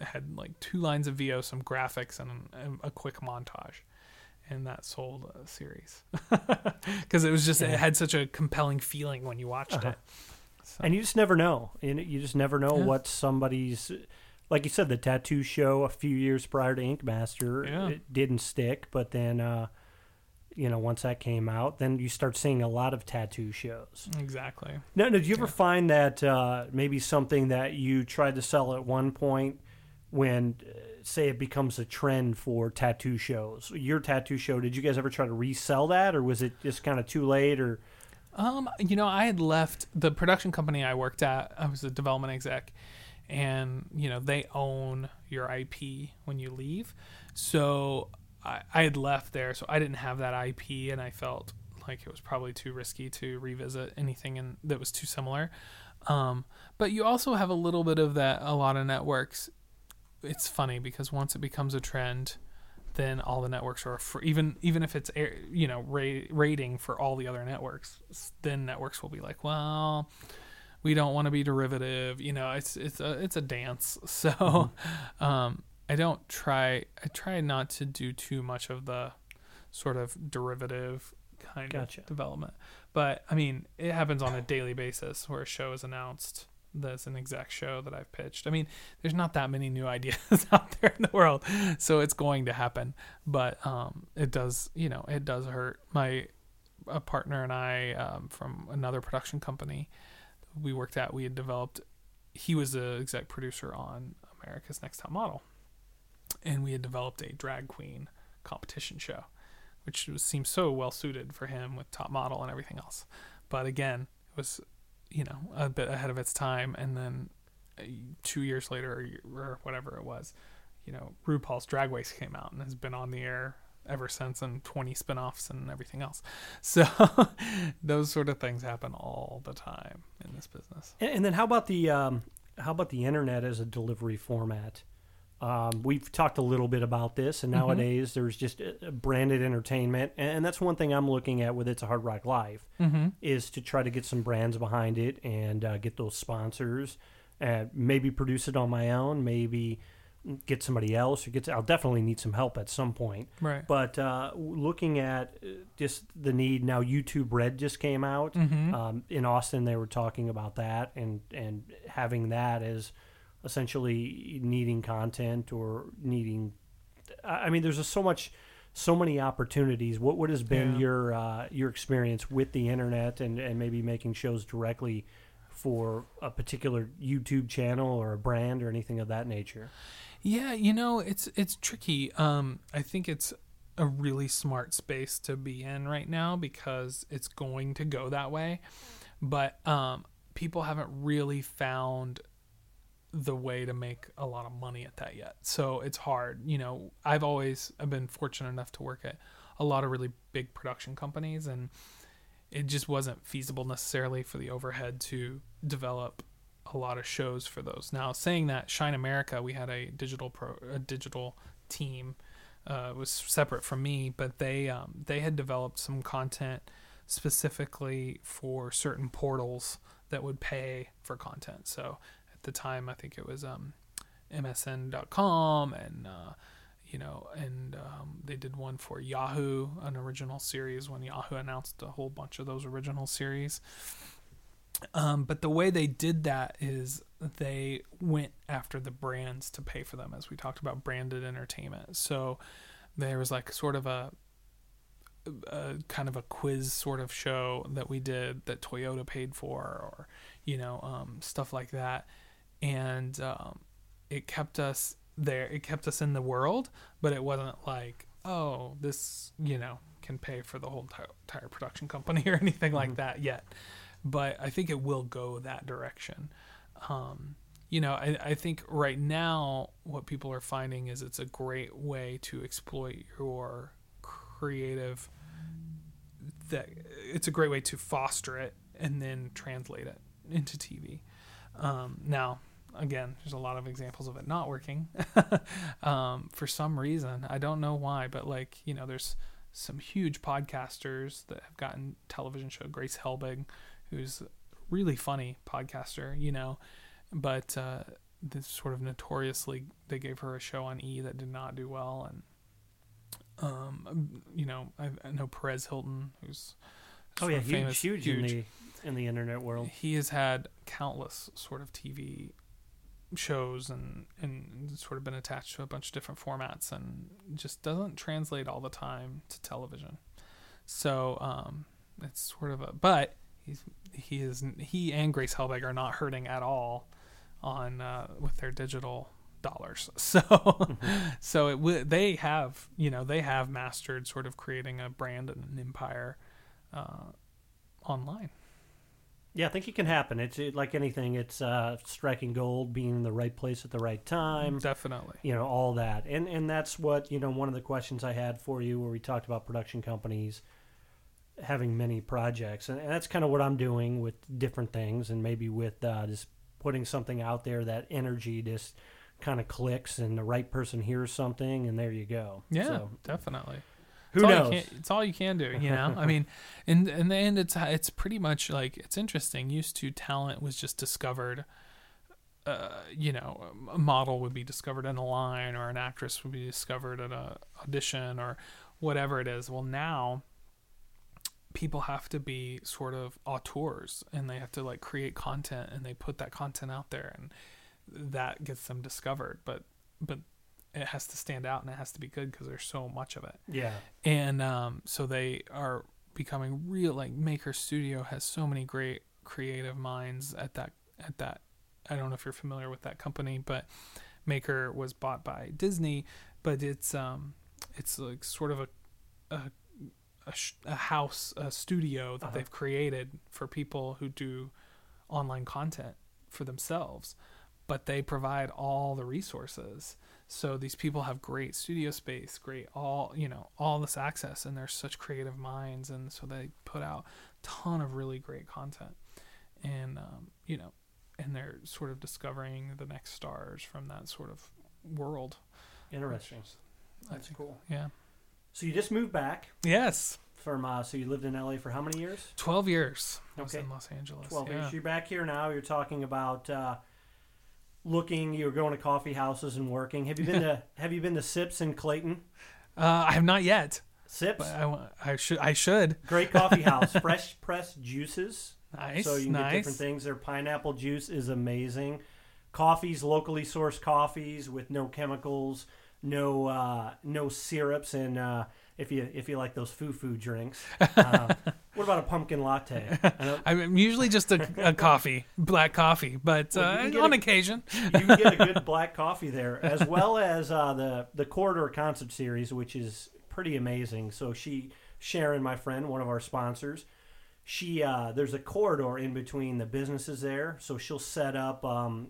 Speaker 2: it had like two lines of VO, some graphics, and, and a quick montage, and that sold a series because it was just yeah. it had such a compelling feeling when you watched uh-huh. it.
Speaker 1: So. And you just never know, and you just never know yeah. what somebody's. Like you said, the tattoo show a few years prior to Ink Master, yeah. it didn't stick, but then uh, you know, once that came out, then you start seeing a lot of tattoo shows.
Speaker 2: Exactly.
Speaker 1: Now, did you ever yeah. find that uh, maybe something that you tried to sell at one point, when, uh, say, it becomes a trend for tattoo shows? Your tattoo show, did you guys ever try to resell that, or was it just kind of too late, or?
Speaker 2: Um, you know, I had left the production company I worked at. I was a development exec, and you know they own your IP when you leave. So I, I had left there, so I didn't have that IP, and I felt like it was probably too risky to revisit anything in, that was too similar. Um, but you also have a little bit of that. A lot of networks. It's funny because once it becomes a trend, then all the networks are for even even if it's you know ra- rating for all the other networks, then networks will be like, well, we don't want to be derivative. You know, it's it's a it's a dance. So, mm-hmm. um, I don't try. I try not to do too much of the sort of derivative kind gotcha. of development. But I mean, it happens on a daily basis where a show is announced that's an exact show that I've pitched. I mean, there's not that many new ideas out there in the world, so it's going to happen. But um, it does, you know, it does hurt. My a partner and I um, from another production company we worked at, we had developed. He was the exec producer on America's Next Top Model, and we had developed a drag queen competition show, which was, seemed so well suited for him with Top Model and everything else. But again, it was you know a bit ahead of its time, and then uh, two years later or whatever it was, you know, RuPaul's Drag Race came out and has been on the air ever since and 20 spin-offs and everything else so those sort of things happen all the time in this business
Speaker 1: And, and then how about the um, how about the internet as a delivery format? Um, we've talked a little bit about this, and nowadays there's just uh, branded entertainment, and that's one thing I'm looking at with It's a Hard Rock Live
Speaker 2: mm-hmm.
Speaker 1: is to try to get some brands behind it and uh, get those sponsors. Uh, maybe produce it on my own, maybe get somebody else, or get. I'll definitely need some help at some point.
Speaker 2: right
Speaker 1: But uh, looking at uh, just the need now, YouTube Red just came out.
Speaker 2: mm-hmm.
Speaker 1: Um, in Austin, they were talking about that and and having that as essentially needing content or needing. I mean, there's just so much, so many opportunities. What what has been
Speaker 2: Yeah.
Speaker 1: your uh, your experience with the internet and and maybe making shows directly for a particular YouTube channel or a brand or anything of that nature?
Speaker 2: Yeah, you know, it's it's tricky. Um, I think it's a really smart space to be in right now because it's going to go that way. But um, people haven't really found the way to make a lot of money at that yet. So it's hard. You know, I've always I've been fortunate enough to work at a lot of really big production companies and it just wasn't feasible necessarily for the overhead to develop a lot of shows for those. Now, saying that, Shine America, we had a digital pro, a digital team, uh, was separate from me, but they um, they had developed some content specifically for certain portals that would pay for content. So the time, I think it was um, MSN.com and uh, you know, and um, they did one for Yahoo, an original series when Yahoo announced a whole bunch of those original series. Um, but the way they did that is they went after the brands to pay for them, as we talked about branded entertainment. So there was like sort of a, a kind of a quiz sort of show that we did that Toyota paid for, or you know, um, stuff like that, and um, it kept us there. It kept us in the world, but it wasn't like, oh, this you know can pay for the whole entire, entire production company or anything like that yet but I think it will go that direction. Um, you know, I, I think right now what people are finding is it's a great way to exploit your creative. That it's a great way to foster it and then translate it into TV. Um, now, again, there's a lot of examples of it not working um, for some reason. I don't know why, but like you know, there's some huge podcasters that have gotten television show. Grace Helbig, who's a really funny podcaster, you know, but uh, this sort of notoriously they gave her a show on E that did not do well, and um, you know, I, I know Perez Hilton, who's
Speaker 1: Oh yeah, huge,
Speaker 2: famous,
Speaker 1: huge, in the in the internet world.
Speaker 2: he has had countless sort of TV shows and and sort of been attached to a bunch of different formats and just doesn't translate all the time to television. So um, it's sort of a but he's he is he and Grace Helbig are not hurting at all on uh, with their digital dollars. So so it w- they have you know they have mastered sort of creating a brand and an empire uh, online.
Speaker 1: Yeah, I think it can happen. It's it, like anything. It's uh, striking gold, being in the right place at the right time.
Speaker 2: Definitely.
Speaker 1: You know, all that, and and that's what you know. One of the questions I had for you, where we talked about production companies having many projects, and, and that's kind of what I'm doing with different things, and maybe with uh, just putting something out there that energy just kind of clicks, and the right person hears something, and there you go.
Speaker 2: Yeah,
Speaker 1: So,
Speaker 2: definitely.
Speaker 1: Who
Speaker 2: it's All
Speaker 1: knows?
Speaker 2: you can, it's all you can do, you know. I mean, in in the end, it's it's pretty much like it's interesting. Used to talent was just discovered. Uh, you know, a model would be discovered in a line, or an actress would be discovered at a audition, or whatever it is. Well, now people have to be sort of auteurs, and they have to like create content, and they put that content out there, and that gets them discovered. But but it has to stand out, and it has to be good because there's so much of it
Speaker 1: Yeah.
Speaker 2: and um, so they are becoming real. Like Maker Studio has so many great creative minds at that at that. I don't know if you're familiar with that company, but Maker was bought by Disney, but it's um it's like sort of a a a, sh- a house a studio that
Speaker 1: Uh-huh.
Speaker 2: they've created for people who do online content for themselves but they provide all the resources so these people have great studio space great all you know all this access and they're such creative minds and so they put out a ton of really great content and um, you know and they're sort of discovering the next stars from that sort of world
Speaker 1: Interesting. That's
Speaker 2: think-
Speaker 1: cool.
Speaker 2: yeah
Speaker 1: So you just moved back
Speaker 2: yes
Speaker 1: from. Uh, so you lived in LA for how many years?
Speaker 2: 12 years
Speaker 1: Okay.
Speaker 2: in los angeles
Speaker 1: Twelve
Speaker 2: yeah.
Speaker 1: years. You're back here now. You're talking about uh, looking. You're going to coffee houses and working. Have you been to Have you been to Sips in Clayton?
Speaker 2: uh, i have not yet
Speaker 1: Sips,
Speaker 2: I, I should i should
Speaker 1: great coffee house. Fresh pressed juices.
Speaker 2: nice
Speaker 1: so you can
Speaker 2: nice
Speaker 1: get different things. Their pineapple juice is amazing. Coffees, locally sourced coffees with no chemicals, no uh, no syrups, and uh, if you if you like those foo foo drinks, uh, what about a pumpkin latte? I
Speaker 2: I'm usually just a, a coffee, black coffee, but
Speaker 1: Well,
Speaker 2: uh, on
Speaker 1: a-
Speaker 2: occasion.
Speaker 1: you can get a good black coffee there, as well as uh, the the corridor concert series, which is pretty amazing. So she Sharon, my friend, one of our sponsors, she uh, there's a corridor in between the businesses there, so she'll set up, um,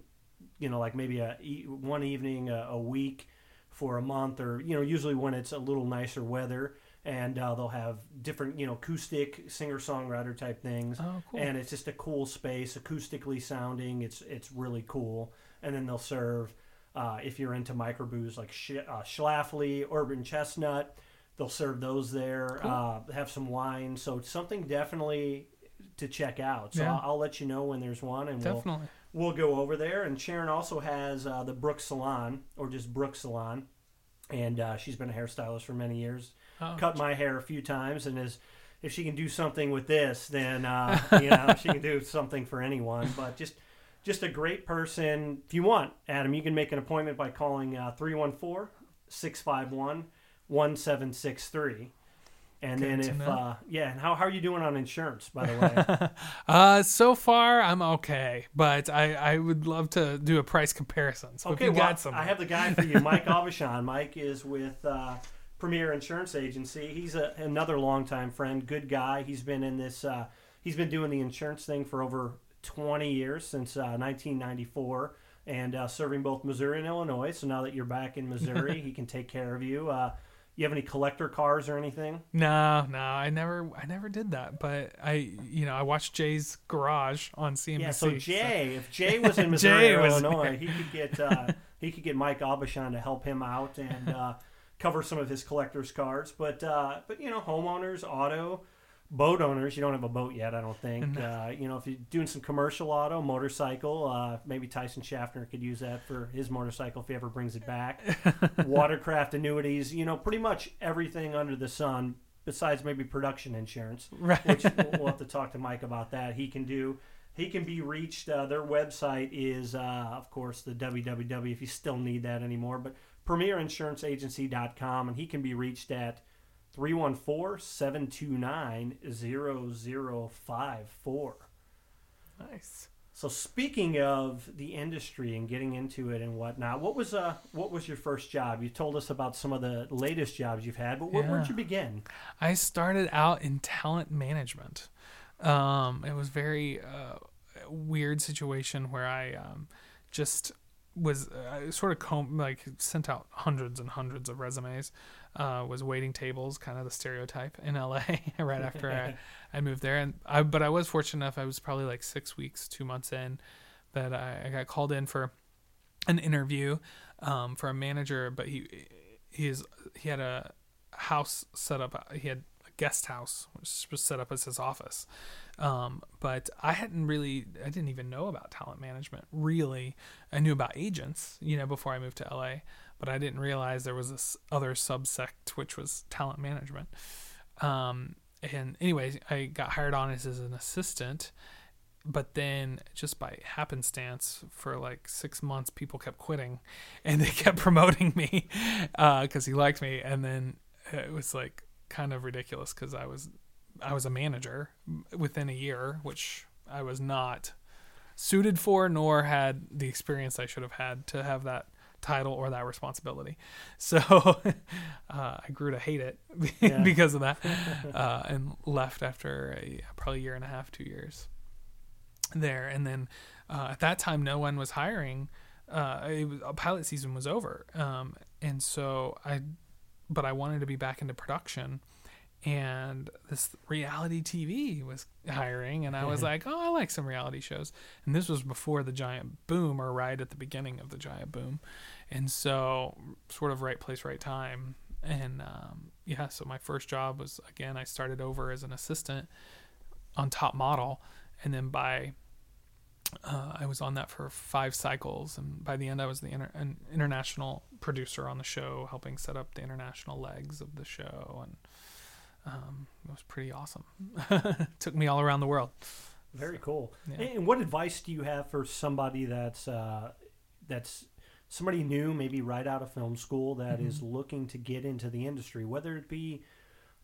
Speaker 1: you know, like maybe a one evening a, a week for a month, or you know, usually when it's a little nicer weather. And uh, they'll have different, you know, acoustic singer songwriter type things
Speaker 2: Oh, cool.
Speaker 1: and it's just a cool space, acoustically sounding. It's it's really cool. And then they'll serve uh, if you're into microbrews like Sch- uh, Schlafly, Urban Chestnut. They'll serve those there.
Speaker 2: Cool.
Speaker 1: Uh, have some wine, so it's something definitely to check out. So
Speaker 2: Yeah.
Speaker 1: I'll, I'll let you know when there's one, and we'll
Speaker 2: Definitely.
Speaker 1: we'll go over there. And Sharon also has uh, the brook Salon, or just brook Salon, and uh, she's been a hairstylist for many years
Speaker 2: Oh,
Speaker 1: cut my hair a few times and is if she can do something with this then uh, you know she can do something for anyone. But just just a great person. If you want adam you can make an appointment by calling uh, 314-651-1763 and
Speaker 2: Good
Speaker 1: then if uh, yeah and how, how are you doing on insurance by the way?
Speaker 2: Uh, so far I'm okay, but I, I would love to do a price comparison. So
Speaker 1: okay well
Speaker 2: got some,
Speaker 1: i have the guy for you mike avishon mike is with uh, premier insurance agency. He's a, another longtime friend good guy. He's been in this uh, he's been doing the insurance thing for over 20 years since uh, 1994 and uh, serving both missouri and illinois. So now that you're back in missouri he can take care of you. Uh, you have any collector cars or anything?
Speaker 2: No, no, I never, I never did that. But I, you know, I watched Jay's Garage on CNBC.
Speaker 1: Yeah, so Jay, if Jay was in Missouri or Illinois, he could get uh, he could get Mike Abishan to help him out. And uh, cover some of his collector's cars. But uh, but you know, homeowners, auto, boat owners, you don't have a boat yet, I don't think. Uh, you know, if you're doing some commercial auto, motorcycle, uh, maybe Tyson Schaffner could use that for his motorcycle if he ever brings it back. Watercraft annuities, you know, pretty much everything under the sun. Besides maybe production insurance,
Speaker 2: right.
Speaker 1: which we'll we'll have to talk to Mike about that. He can do. He can be reached. Uh, their website is, uh, of course, the www. If you still need that anymore, but premierinsuranceagency.com, and he can be reached at 314-729-0054.
Speaker 2: nice.
Speaker 1: So speaking of the industry and getting into it and whatnot, what was uh what was your first job? You told us about some of the latest jobs you've had, but where, where'd you begin?
Speaker 2: I started out in talent management. Um, it was very uh, weird situation where I um, just was uh, sort of com- like sent out hundreds and hundreds of resumes. Uh, was waiting tables, kind of the stereotype in LA. right after I, I moved there, and I but I was fortunate enough. I was probably like six weeks, two months in, that I, I got called in for an interview um, for a manager. But he he he had a house set up. He had a guest house, which was set up as his office. Um, but I hadn't really, I didn't even know about talent management. Really, I knew about agents, you know, before I moved to LA. But I didn't realize there was this other subsect, which was talent management. Um, and anyway, I got hired on as, as an assistant. But then, just by happenstance, for like six months, people kept quitting, and they kept promoting me because he liked me. And then it was like kind of ridiculous because I was I was a manager within a year, which I was not suited for, nor had the experience I should have had to have that title or that responsibility. So uh, I grew to hate it
Speaker 1: Yeah.
Speaker 2: because of that, uh, and left after a probably a year and a half, two years there. And then uh, at that time, no one was hiring. Uh, it was, pilot season was over, um, and so I, but I wanted to be back into production. And this reality TV was hiring, and I was like, "Oh, I like some reality shows." And this was before the giant boom, or right at the beginning of the giant boom, and so sort of right place, right time. And um, yeah, so my first job was again, I started over as an assistant on Top Model, and then by uh, I was on that for five cycles, and by the end, I was the inter- an international producer on the show, helping set up the international legs of the show, and um, it was pretty awesome. Took me all around the world.
Speaker 1: Very cool.
Speaker 2: Yeah.
Speaker 1: And what advice do you have for somebody that's uh, that's somebody new, maybe right out of film school, that is
Speaker 2: Mm-hmm.
Speaker 1: looking to get into the industry, whether it be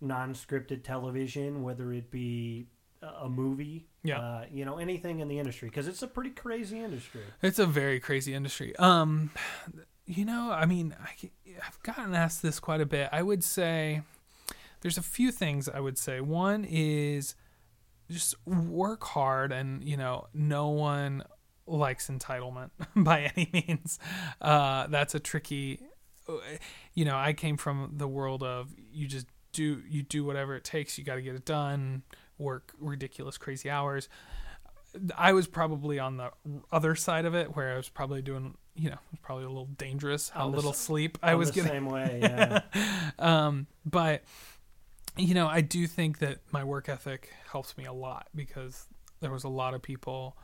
Speaker 1: non-scripted television, whether it be a- movie,
Speaker 2: Yeah.
Speaker 1: uh, you know, anything in the industry, because it's a pretty crazy industry.
Speaker 2: It's a very crazy industry. Um, you know, I mean, I, have gotten asked this quite a bit. I would say there's a few things I would say. One is just work hard, and you know, no one likes entitlement by any means. Uh, that's a tricky. You know, I came from the world of you just do you do whatever it takes. You got to get it done. Work ridiculous, crazy hours. I was probably on the other side of it, where I was probably doing, you know, it was probably a little dangerous how little sleep I was
Speaker 1: the
Speaker 2: getting.
Speaker 1: same way. Yeah.
Speaker 2: Um, but you know, I do think that my work ethic helps me a lot because there was a lot of people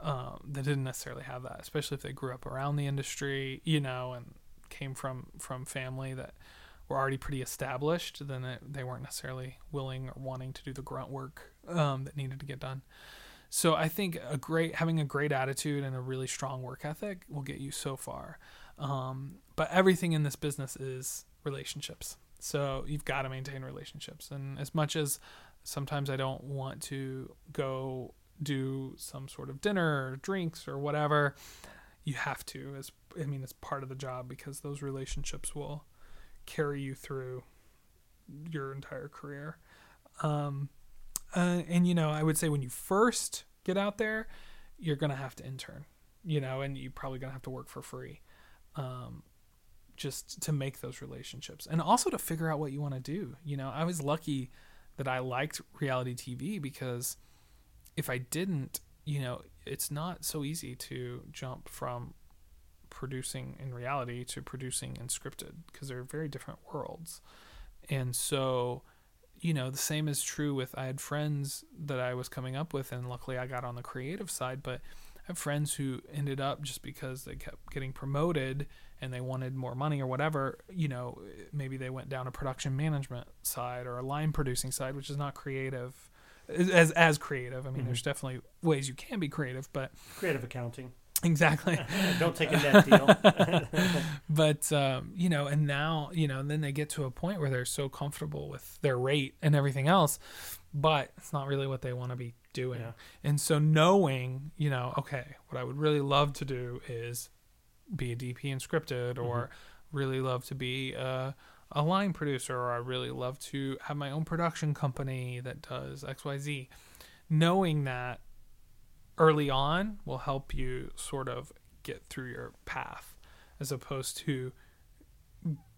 Speaker 2: um, that didn't necessarily have that, especially if they grew up around the industry, you know, and came from from family that were already pretty established. Then it, they weren't necessarily willing or wanting to do the grunt work um, that needed to get done. So I think a great having a great attitude and a really strong work ethic will get you so far. Um, but everything in this business is relationships. So you've got to maintain relationships. And as much as sometimes I don't want to go do some sort of dinner or drinks or whatever, you have to. As I mean, it's part of the job because those relationships will carry you through your entire career. Um, uh, and you know, I would say when you first get out there, you're gonna have to intern. You know, and you're probably gonna have to work for free. Um, just to make those relationships and also to figure out what you want to do. You know, I was lucky that I liked reality TV because if I didn't, you know, it's not so easy to jump from producing in reality to producing in scripted because they're very different worlds. And so, you know, the same is true with I had friends that I was coming up with, and luckily I got on the creative side, but I have friends who ended up just because they kept getting promoted and they wanted more money or whatever, you know, maybe they went down a production management side or a line producing side, which is not creative as as creative. I mean, there's definitely ways you can be creative, but
Speaker 1: Creative accounting.
Speaker 2: exactly.
Speaker 1: Don't take a net deal.
Speaker 2: but um, you know, and now you know, and then they get to a point where they're so comfortable with their rate and everything else, but it's not really what they want to be doing.
Speaker 1: Yeah.
Speaker 2: And so knowing, you know, okay, what I would really love to do is be a DP in scripted, or really love to be a, a line producer, or I really love to have my own production company that does X Y Z. Knowing that early on will help you sort of get through your path as opposed to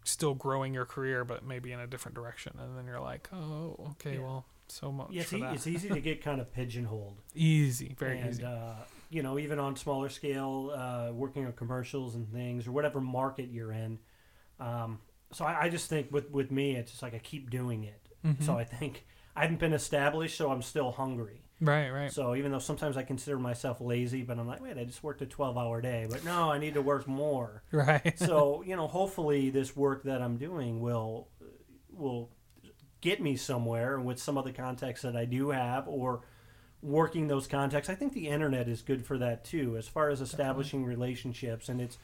Speaker 2: still growing your career but maybe in a different direction and then you're like oh okay
Speaker 1: Yeah.
Speaker 2: well so much
Speaker 1: Yeah, it's,
Speaker 2: for
Speaker 1: e-
Speaker 2: that.
Speaker 1: it's easy to get kind of pigeonholed.
Speaker 2: easy very
Speaker 1: and,
Speaker 2: easy
Speaker 1: Uh, you know, even on smaller scale, uh, working on commercials and things, or whatever market you're in. Um, so I, I just think with with me, it's just like I keep doing it.
Speaker 2: Mhm.
Speaker 1: So I think I haven't been established, so I'm still hungry.
Speaker 2: right right
Speaker 1: So even though sometimes I consider myself lazy, but I'm like, wait, I just worked a 12 hour day, but no, I need to work more.
Speaker 2: right
Speaker 1: so you know, hopefully this work that I'm doing will will get me somewhere with some of the contacts that I do have, or working those contacts. I think the internet is good for that too, as far as establishing relationships, and it's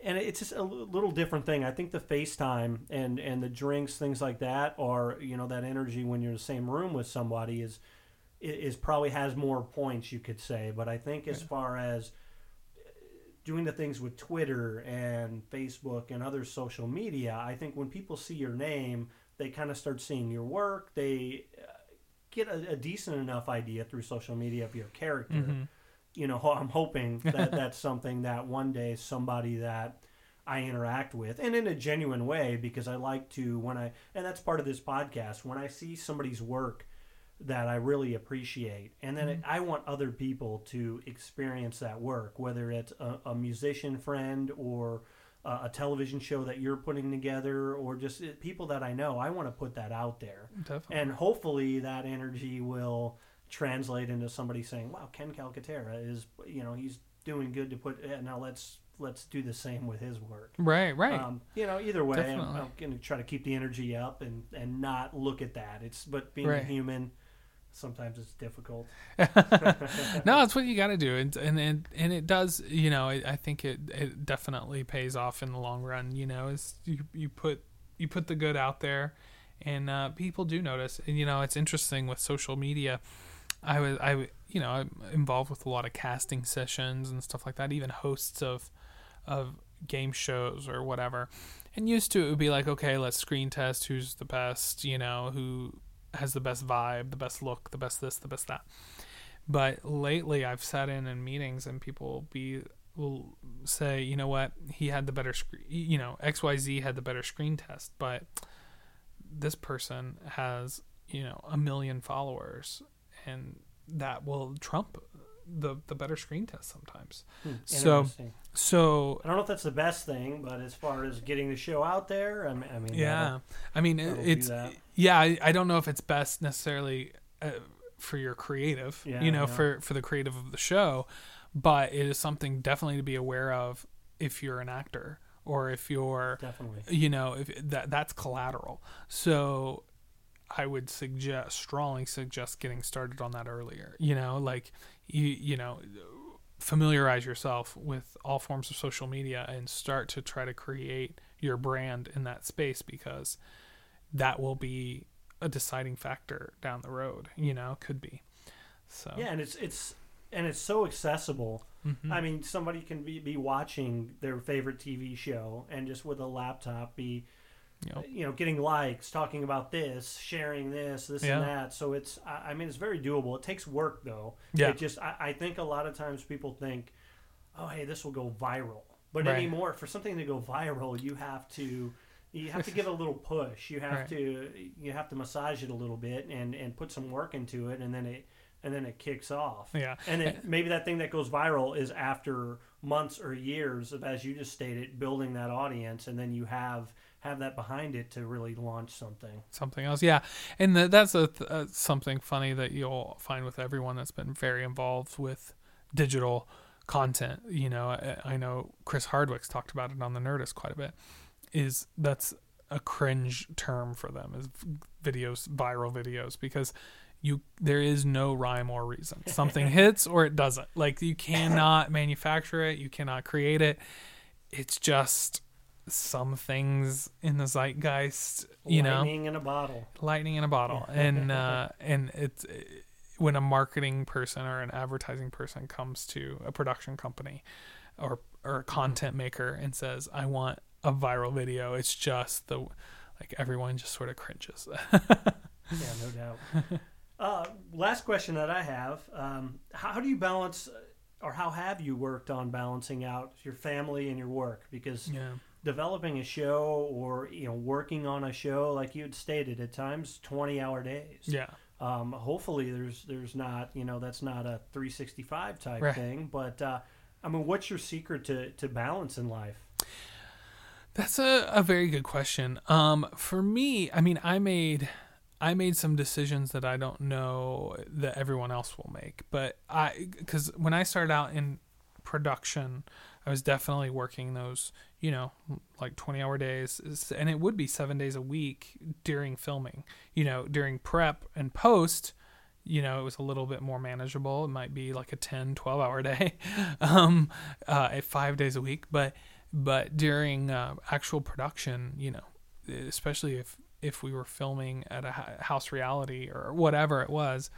Speaker 1: and it's just a little different thing. I think the FaceTime and and the drinks, things like that, or you know that energy when you're in the same room with somebody is is probably has more points you could say. But I think as far as doing the things with Twitter and Facebook and other social media, I think when people see your name, they kind of start seeing your work. They uh, get a, a decent enough idea through social media of your character.
Speaker 2: Mm-hmm.
Speaker 1: You know, I'm hoping that that's something that one day somebody that I interact with, and in a genuine way, because I like to when I, and that's part of this podcast. When I see somebody's work that I really appreciate, and then it, I want other people to experience that work, whether it's a, a musician friend or uh, a television show that you're putting together, or just uh, people that I know. I want to put that out there,
Speaker 2: Definitely.
Speaker 1: and hopefully that energy will translate into somebody saying, "Wow, Ken Calcaterra is, you know, he's doing good to put. eh, Now let's let's do the same with his work."
Speaker 2: right, right.
Speaker 1: Um, you know, either way, I'm, I'm going to try to keep the energy up and and not look at that. It's but being
Speaker 2: Right.
Speaker 1: a human, sometimes it's difficult.
Speaker 2: no, it's what you got to do, and and and, and it does. You know, I, I think it it definitely pays off in the long run. You know, is you you put you put the good out there, and uh, people do notice. And you know, it's interesting with social media. I was I you know I'm involved with a lot of casting sessions and stuff like that. Even hosts of of game shows or whatever. And used to it would be like, okay, let's screen test who's the best. You know, who has the best vibe, the best look, the best this, the best that. But lately, I've sat in in meetings and people be will say, you know what, he had the better screen. You know, X Y Z had the better screen test, but this person has you know a million followers, and that will trump the the better screen test sometimes. So- So
Speaker 1: I don't know if that's the best thing, but as far as getting the show out there, I mean, I mean
Speaker 2: yeah, I mean
Speaker 1: that'll
Speaker 2: it,
Speaker 1: do
Speaker 2: it's yeah. I, I don't know if it's best necessarily uh, for your creative,
Speaker 1: Yeah,
Speaker 2: you know,
Speaker 1: yeah.
Speaker 2: for for the creative of the show, but it is something definitely to be aware of if you're an actor or if you're
Speaker 1: definitely.
Speaker 2: you know if that that's collateral. So I would suggest strongly suggest getting started on that earlier. You know, like you you know familiarize yourself with all forms of social media and start to try to create your brand in that space because that will be a deciding factor down the road, you know, could be. So
Speaker 1: Yeah, and it's it's and it's so accessible.
Speaker 2: mhm.
Speaker 1: I mean, somebody can be, be watching their favorite TV show and just with a laptop be,
Speaker 2: Yep.
Speaker 1: you know, getting likes, talking about this, sharing this, this
Speaker 2: Yeah.
Speaker 1: and that. So it's, I I mean, it's very doable. It takes work though.
Speaker 2: Yeah.
Speaker 1: It just, I, I think a lot of times people think, oh, hey, this will go viral. But
Speaker 2: Right.
Speaker 1: anymore, for something to go viral, you have to, you have to give it a little push. You have
Speaker 2: Right.
Speaker 1: to, you have to massage it a little bit and and put some work into it, and then it, and then it kicks off.
Speaker 2: Yeah.
Speaker 1: And then maybe that thing that goes viral is after months or years of, as you just stated, building that audience, and then you have have that behind it to really launch something.
Speaker 2: something else. Yeah, and th- that's a, th- uh, something funny that you'll find with everyone that's been very involved with digital content. You know, I, I know Chris Hardwick's talked about it on the Nerdist quite a bit. Is that's a cringe term for them is videos, viral videos, because you there is no rhyme or reason. Something hits or it doesn't. Like you cannot manufacture it, you cannot create it. It's just some things in the zeitgeist, you know
Speaker 1: Lightning in a bottle.
Speaker 2: lightning in a bottle and uh and it's when a marketing person or an advertising person comes to a production company or or a content maker and says i want a viral video it's just the like everyone just sort of cringes
Speaker 1: Yeah, no doubt. uh, last question that I have: um, how, how do you balance, or how have you worked on balancing out your family and your work? Because
Speaker 2: yeah
Speaker 1: developing a show or you know working on a show, like you had stated, at times twenty-hour days.
Speaker 2: yeah
Speaker 1: Um, hopefully, there's there's not you know that's not a 365 type
Speaker 2: Right.
Speaker 1: thing. But uh, I mean, what's your secret to to balance in life?
Speaker 2: That's a, a very good question. Um, for me, I mean, I made I made some decisions that I don't know that everyone else will make, but I because when I started out in production, I was definitely working those you know like twenty hour days, and it would be seven days a week during filming. You know, during prep and post. You know, it was a little bit more manageable. It might be like a 10, 12 hour day, um, uh, at five days a week. But but during uh, actual production, you know, especially if if we were filming at a house reality or whatever it was,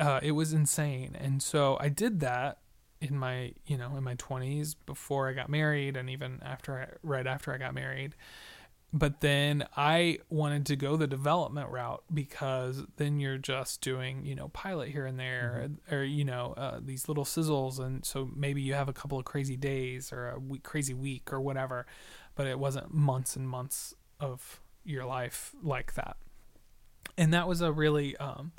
Speaker 2: uh, it was insane. And so I did that in my you know in my 20s before I got married and even after I, right after I got married. But then I wanted to go the development route because then you're just doing you know pilot here and there mm-hmm. or you know uh, these little sizzles. And so maybe you have a couple of crazy days or a week, crazy week or whatever but it wasn't months and months of your life like that. And that was a really um,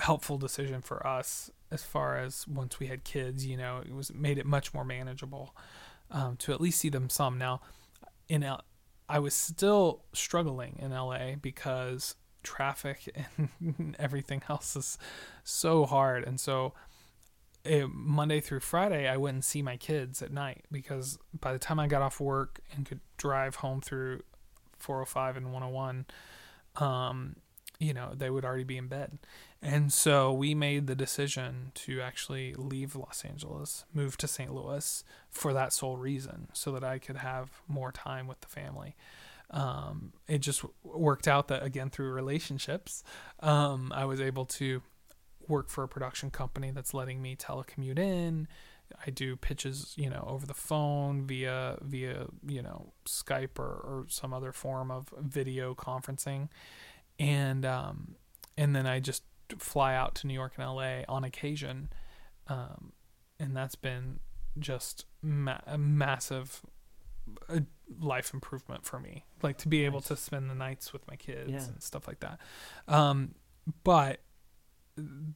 Speaker 2: helpful decision for us as far as once we had kids, you know, it was made it much more manageable um, to at least see them some. Now, in L- I was still struggling in LA because traffic and everything else is so hard, and so it, Monday through Friday I wouldn't see my kids at night because by the time I got off work and could drive home through 405 and 101, um, you know, they would already be in bed. And so we made the decision to actually leave Los Angeles, move to St. Louis for that sole reason, so that I could have more time with the family. Um, it just worked out that, again, through relationships, um, I was able to work for a production company that's letting me telecommute in. I do pitches, you know, over the phone via via you know Skype or, or some other form of video conferencing, and um, and then I just fly out to New York and LA on occasion, um, and that's been just ma- a massive uh, life improvement for me. Like to be able to spend the nights with my kids yeah. and stuff like that. Um, but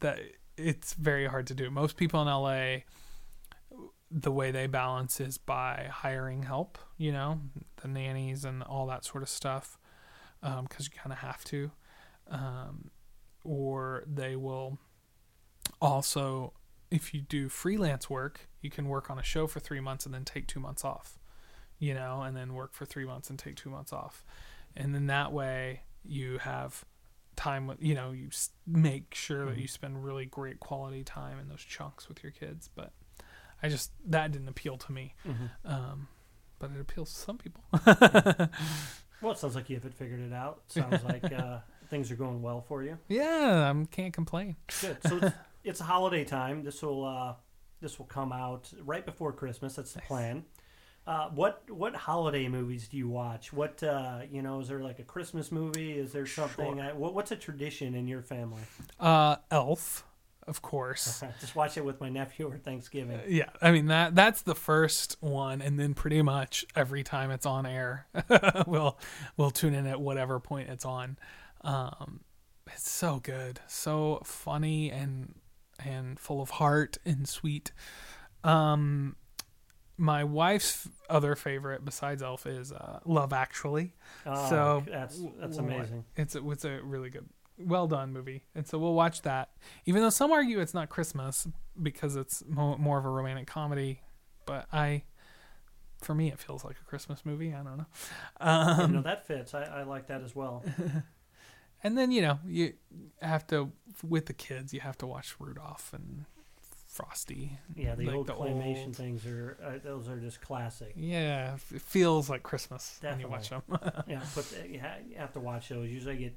Speaker 2: that it's very hard to do. Most people in LA, the way they balance is by hiring help. You know, the nannies and all that sort of stuff, because um, you kind of have to. Um, or they will also if you do freelance work you can work on a show for three months and then take two months off you know and then work for three months and take two months off and then that way you have time with you know you make sure that you mm-hmm. spend really great quality time in those chunks with your kids but i just that didn't appeal to me mm-hmm. um, but it appeals to some people
Speaker 1: well it sounds like you haven't figured it out sounds like uh, things are going well for you.
Speaker 2: Yeah, I can't complain.
Speaker 1: Good. So it's, it's a holiday time. This will uh, this will come out right before Christmas. That's the nice. plan. Uh, what what holiday movies do you watch? What uh, you know? Is there like a Christmas movie? Is there something? Sure. what, what's a tradition in your family?
Speaker 2: Uh, Elf, of course.
Speaker 1: Just watch it with my nephew or Thanksgiving. Uh,
Speaker 2: yeah, I mean that that's the first one, and then pretty much every time it's on air, we'll we'll tune in at whatever point it's on. Um, it's so good, so funny and and full of heart and sweet. Um, my wife's other favorite besides Elf is uh, Love Actually.
Speaker 1: Oh, so that's that's amazing.
Speaker 2: It's a, it's a really good, well done movie, and so we'll watch that. Even though some argue it's not Christmas because it's mo- more of a romantic comedy, but I, for me, it feels like a Christmas movie. I don't know.
Speaker 1: Um, you know that fits. I, I like that as well.
Speaker 2: and then you know you have to with the kids you have to watch Rudolph and Frosty.
Speaker 1: Yeah, the like old the claymation old, things are uh, those are just classic.
Speaker 2: Yeah, it feels like Christmas Definitely. when you watch them.
Speaker 1: yeah, but uh, you have to watch those. Usually, I get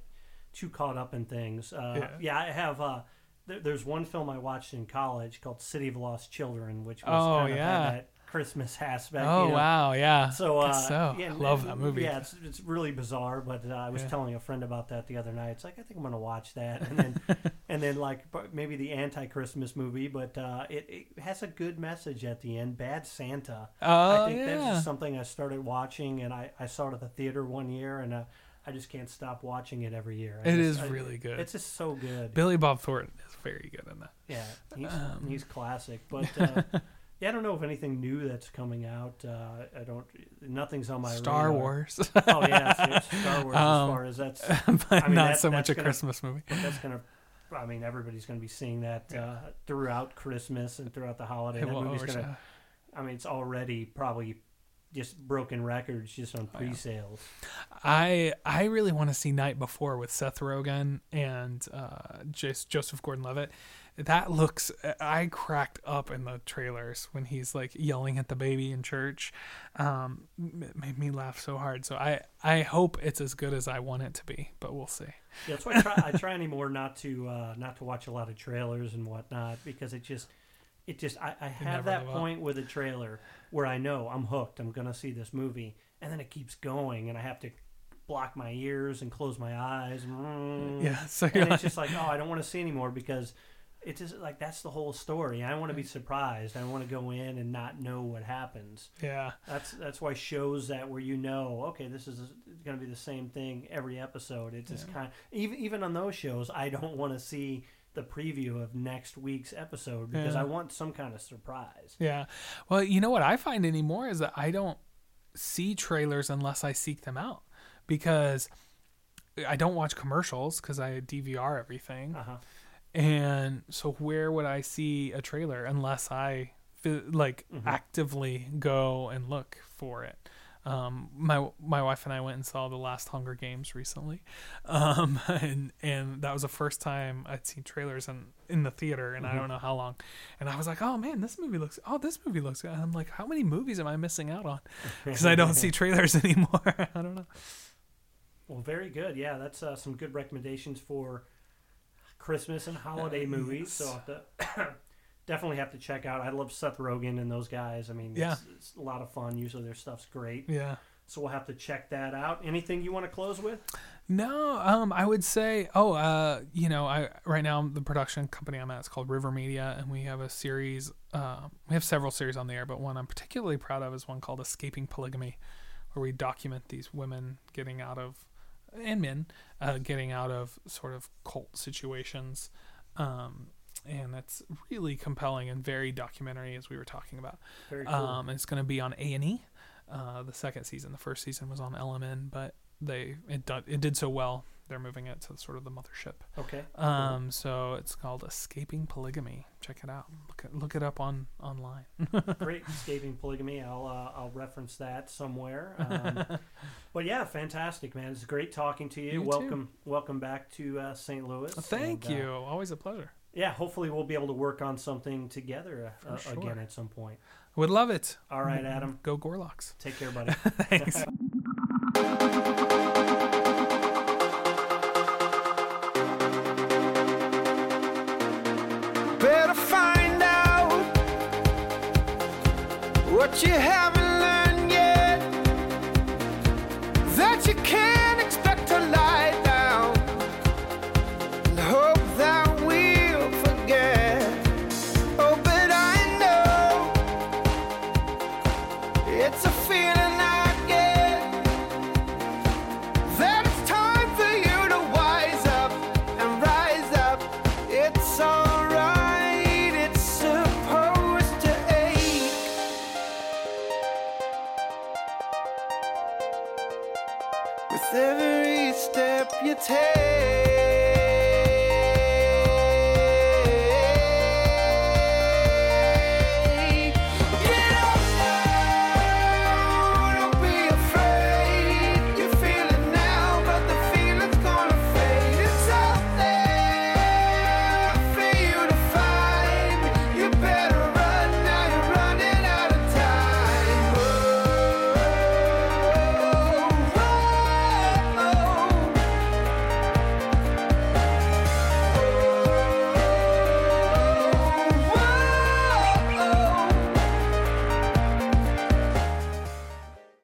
Speaker 1: too caught up in things. Uh, yeah. yeah, I have. Uh, th- there's one film I watched in college called City of Lost Children, which was oh, kind of yeah. that Christmas aspect.
Speaker 2: Oh
Speaker 1: you know?
Speaker 2: wow, yeah.
Speaker 1: So, uh,
Speaker 2: so.
Speaker 1: Yeah,
Speaker 2: love that movie.
Speaker 1: Yeah, it's, it's really bizarre, but uh, I was yeah. telling a friend about that the other night. It's like I think I'm gonna watch that, and then and then like maybe the anti-Christmas movie, but uh, it, it has a good message at the end. Bad Santa.
Speaker 2: Oh
Speaker 1: I think
Speaker 2: yeah.
Speaker 1: that's just something I started watching, and I I saw it at the theater one year, and. Uh, I just can't stop watching it every year.
Speaker 2: I
Speaker 1: it
Speaker 2: just,
Speaker 1: is
Speaker 2: I, really good.
Speaker 1: It's just so good.
Speaker 2: Billy Bob Thornton is very good in that.
Speaker 1: Yeah, he's, um, he's classic. But uh, Yeah, I don't know if anything new that's coming out. Uh, I don't. Nothing's on my
Speaker 2: Star
Speaker 1: radar.
Speaker 2: Wars.
Speaker 1: oh yeah, Star Wars. Um, as far as that's,
Speaker 2: I mean, not that, so much a gonna, Christmas movie.
Speaker 1: That's gonna. I mean, everybody's gonna be seeing that uh, throughout Christmas and throughout the holiday. That movie's gonna. I mean, it's already probably just broken records just on
Speaker 2: Oh, yeah.
Speaker 1: pre-sales.
Speaker 2: I I really want to see Night Before with Seth Rogen and uh, Joseph Gordon-Levitt. That looks. I cracked up in the trailers when he's like yelling at the baby in church. Um, it made me laugh so hard. So I I hope it's as good as I want it to be, but we'll see.
Speaker 1: Yeah, that's why I try, I try anymore not to uh, not to watch a lot of trailers and whatnot because it just it just I, I have that
Speaker 2: up.
Speaker 1: point with a trailer where I know I'm hooked. I'm gonna see this movie, and then it keeps going, and I have to block my ears and close my eyes. Mm.
Speaker 2: Yeah. So
Speaker 1: and it's just like oh, I don't want to see anymore because it's just like that's the whole story. I want to be surprised. I want to go in and not know what happens.
Speaker 2: yeah.
Speaker 1: That's that's why shows that where you know, okay, this is going to be the same thing every episode. It's just kind of even even on those shows, I don't want to see the preview of next week's episode because
Speaker 2: Yeah.
Speaker 1: I want some kind of surprise.
Speaker 2: Yeah. Well, you know what I find anymore is that I don't see trailers unless I seek them out because I don't watch commercials because I DVR everything.
Speaker 1: Uh huh.
Speaker 2: And so where would I see a trailer unless I like
Speaker 1: Mhm.
Speaker 2: actively go and look for it? Um, my my wife and I went and saw the last Hunger Games recently, um, and and that was the first time I'd seen trailers in in the theater, and I don't know how long, and I was like, oh man, this movie looks, oh this movie looks good. And I'm like, how many movies am I missing out on because I don't see trailers anymore? I don't know.
Speaker 1: Well, very good. Yeah, that's uh, some good recommendations for Christmas and holiday
Speaker 2: Uh,
Speaker 1: movies. So I'll have to definitely have to check out. I love Seth Rogen and those guys. I mean,
Speaker 2: Yeah.
Speaker 1: it's, it's a lot of fun. Usually their stuff's great.
Speaker 2: Yeah.
Speaker 1: So we'll have to check that out. Anything you want to close with?
Speaker 2: No, um, I would say, oh, uh, you know, I right now the production company I'm at is called RIVR Media, and we have a series. Uh, we have several series on the air, but one I'm particularly proud of is one called Escaping Polygamy, where we document these women getting out of and men uh, getting out of sort of cult situations. Um, and it's really compelling and very documentary, as we were talking about.
Speaker 1: Very cool.
Speaker 2: Um, and it's going to be on A and E. Uh, the second season, the first season was on LMN, but they it did, it did so well. They're moving it to sort of the mothership.
Speaker 1: okay.
Speaker 2: Um, so it's called Escaping Polygamy. Check it out. Look it, look it up on online.
Speaker 1: Great, escaping polygamy. I'll uh, I'll reference that somewhere. Um, but yeah, fantastic, man. It's great talking to you.
Speaker 2: You too.
Speaker 1: welcome, welcome back to uh, St. Louis.
Speaker 2: Thank
Speaker 1: And, uh,
Speaker 2: you. Always a pleasure.
Speaker 1: Yeah, hopefully we'll be able to work on something together uh,
Speaker 2: For
Speaker 1: again at some point.
Speaker 2: Would love it.
Speaker 1: All right, Adam.
Speaker 2: Go Gorloks.
Speaker 1: Take care, buddy.
Speaker 2: Thanks.
Speaker 3: Better find out what you haven't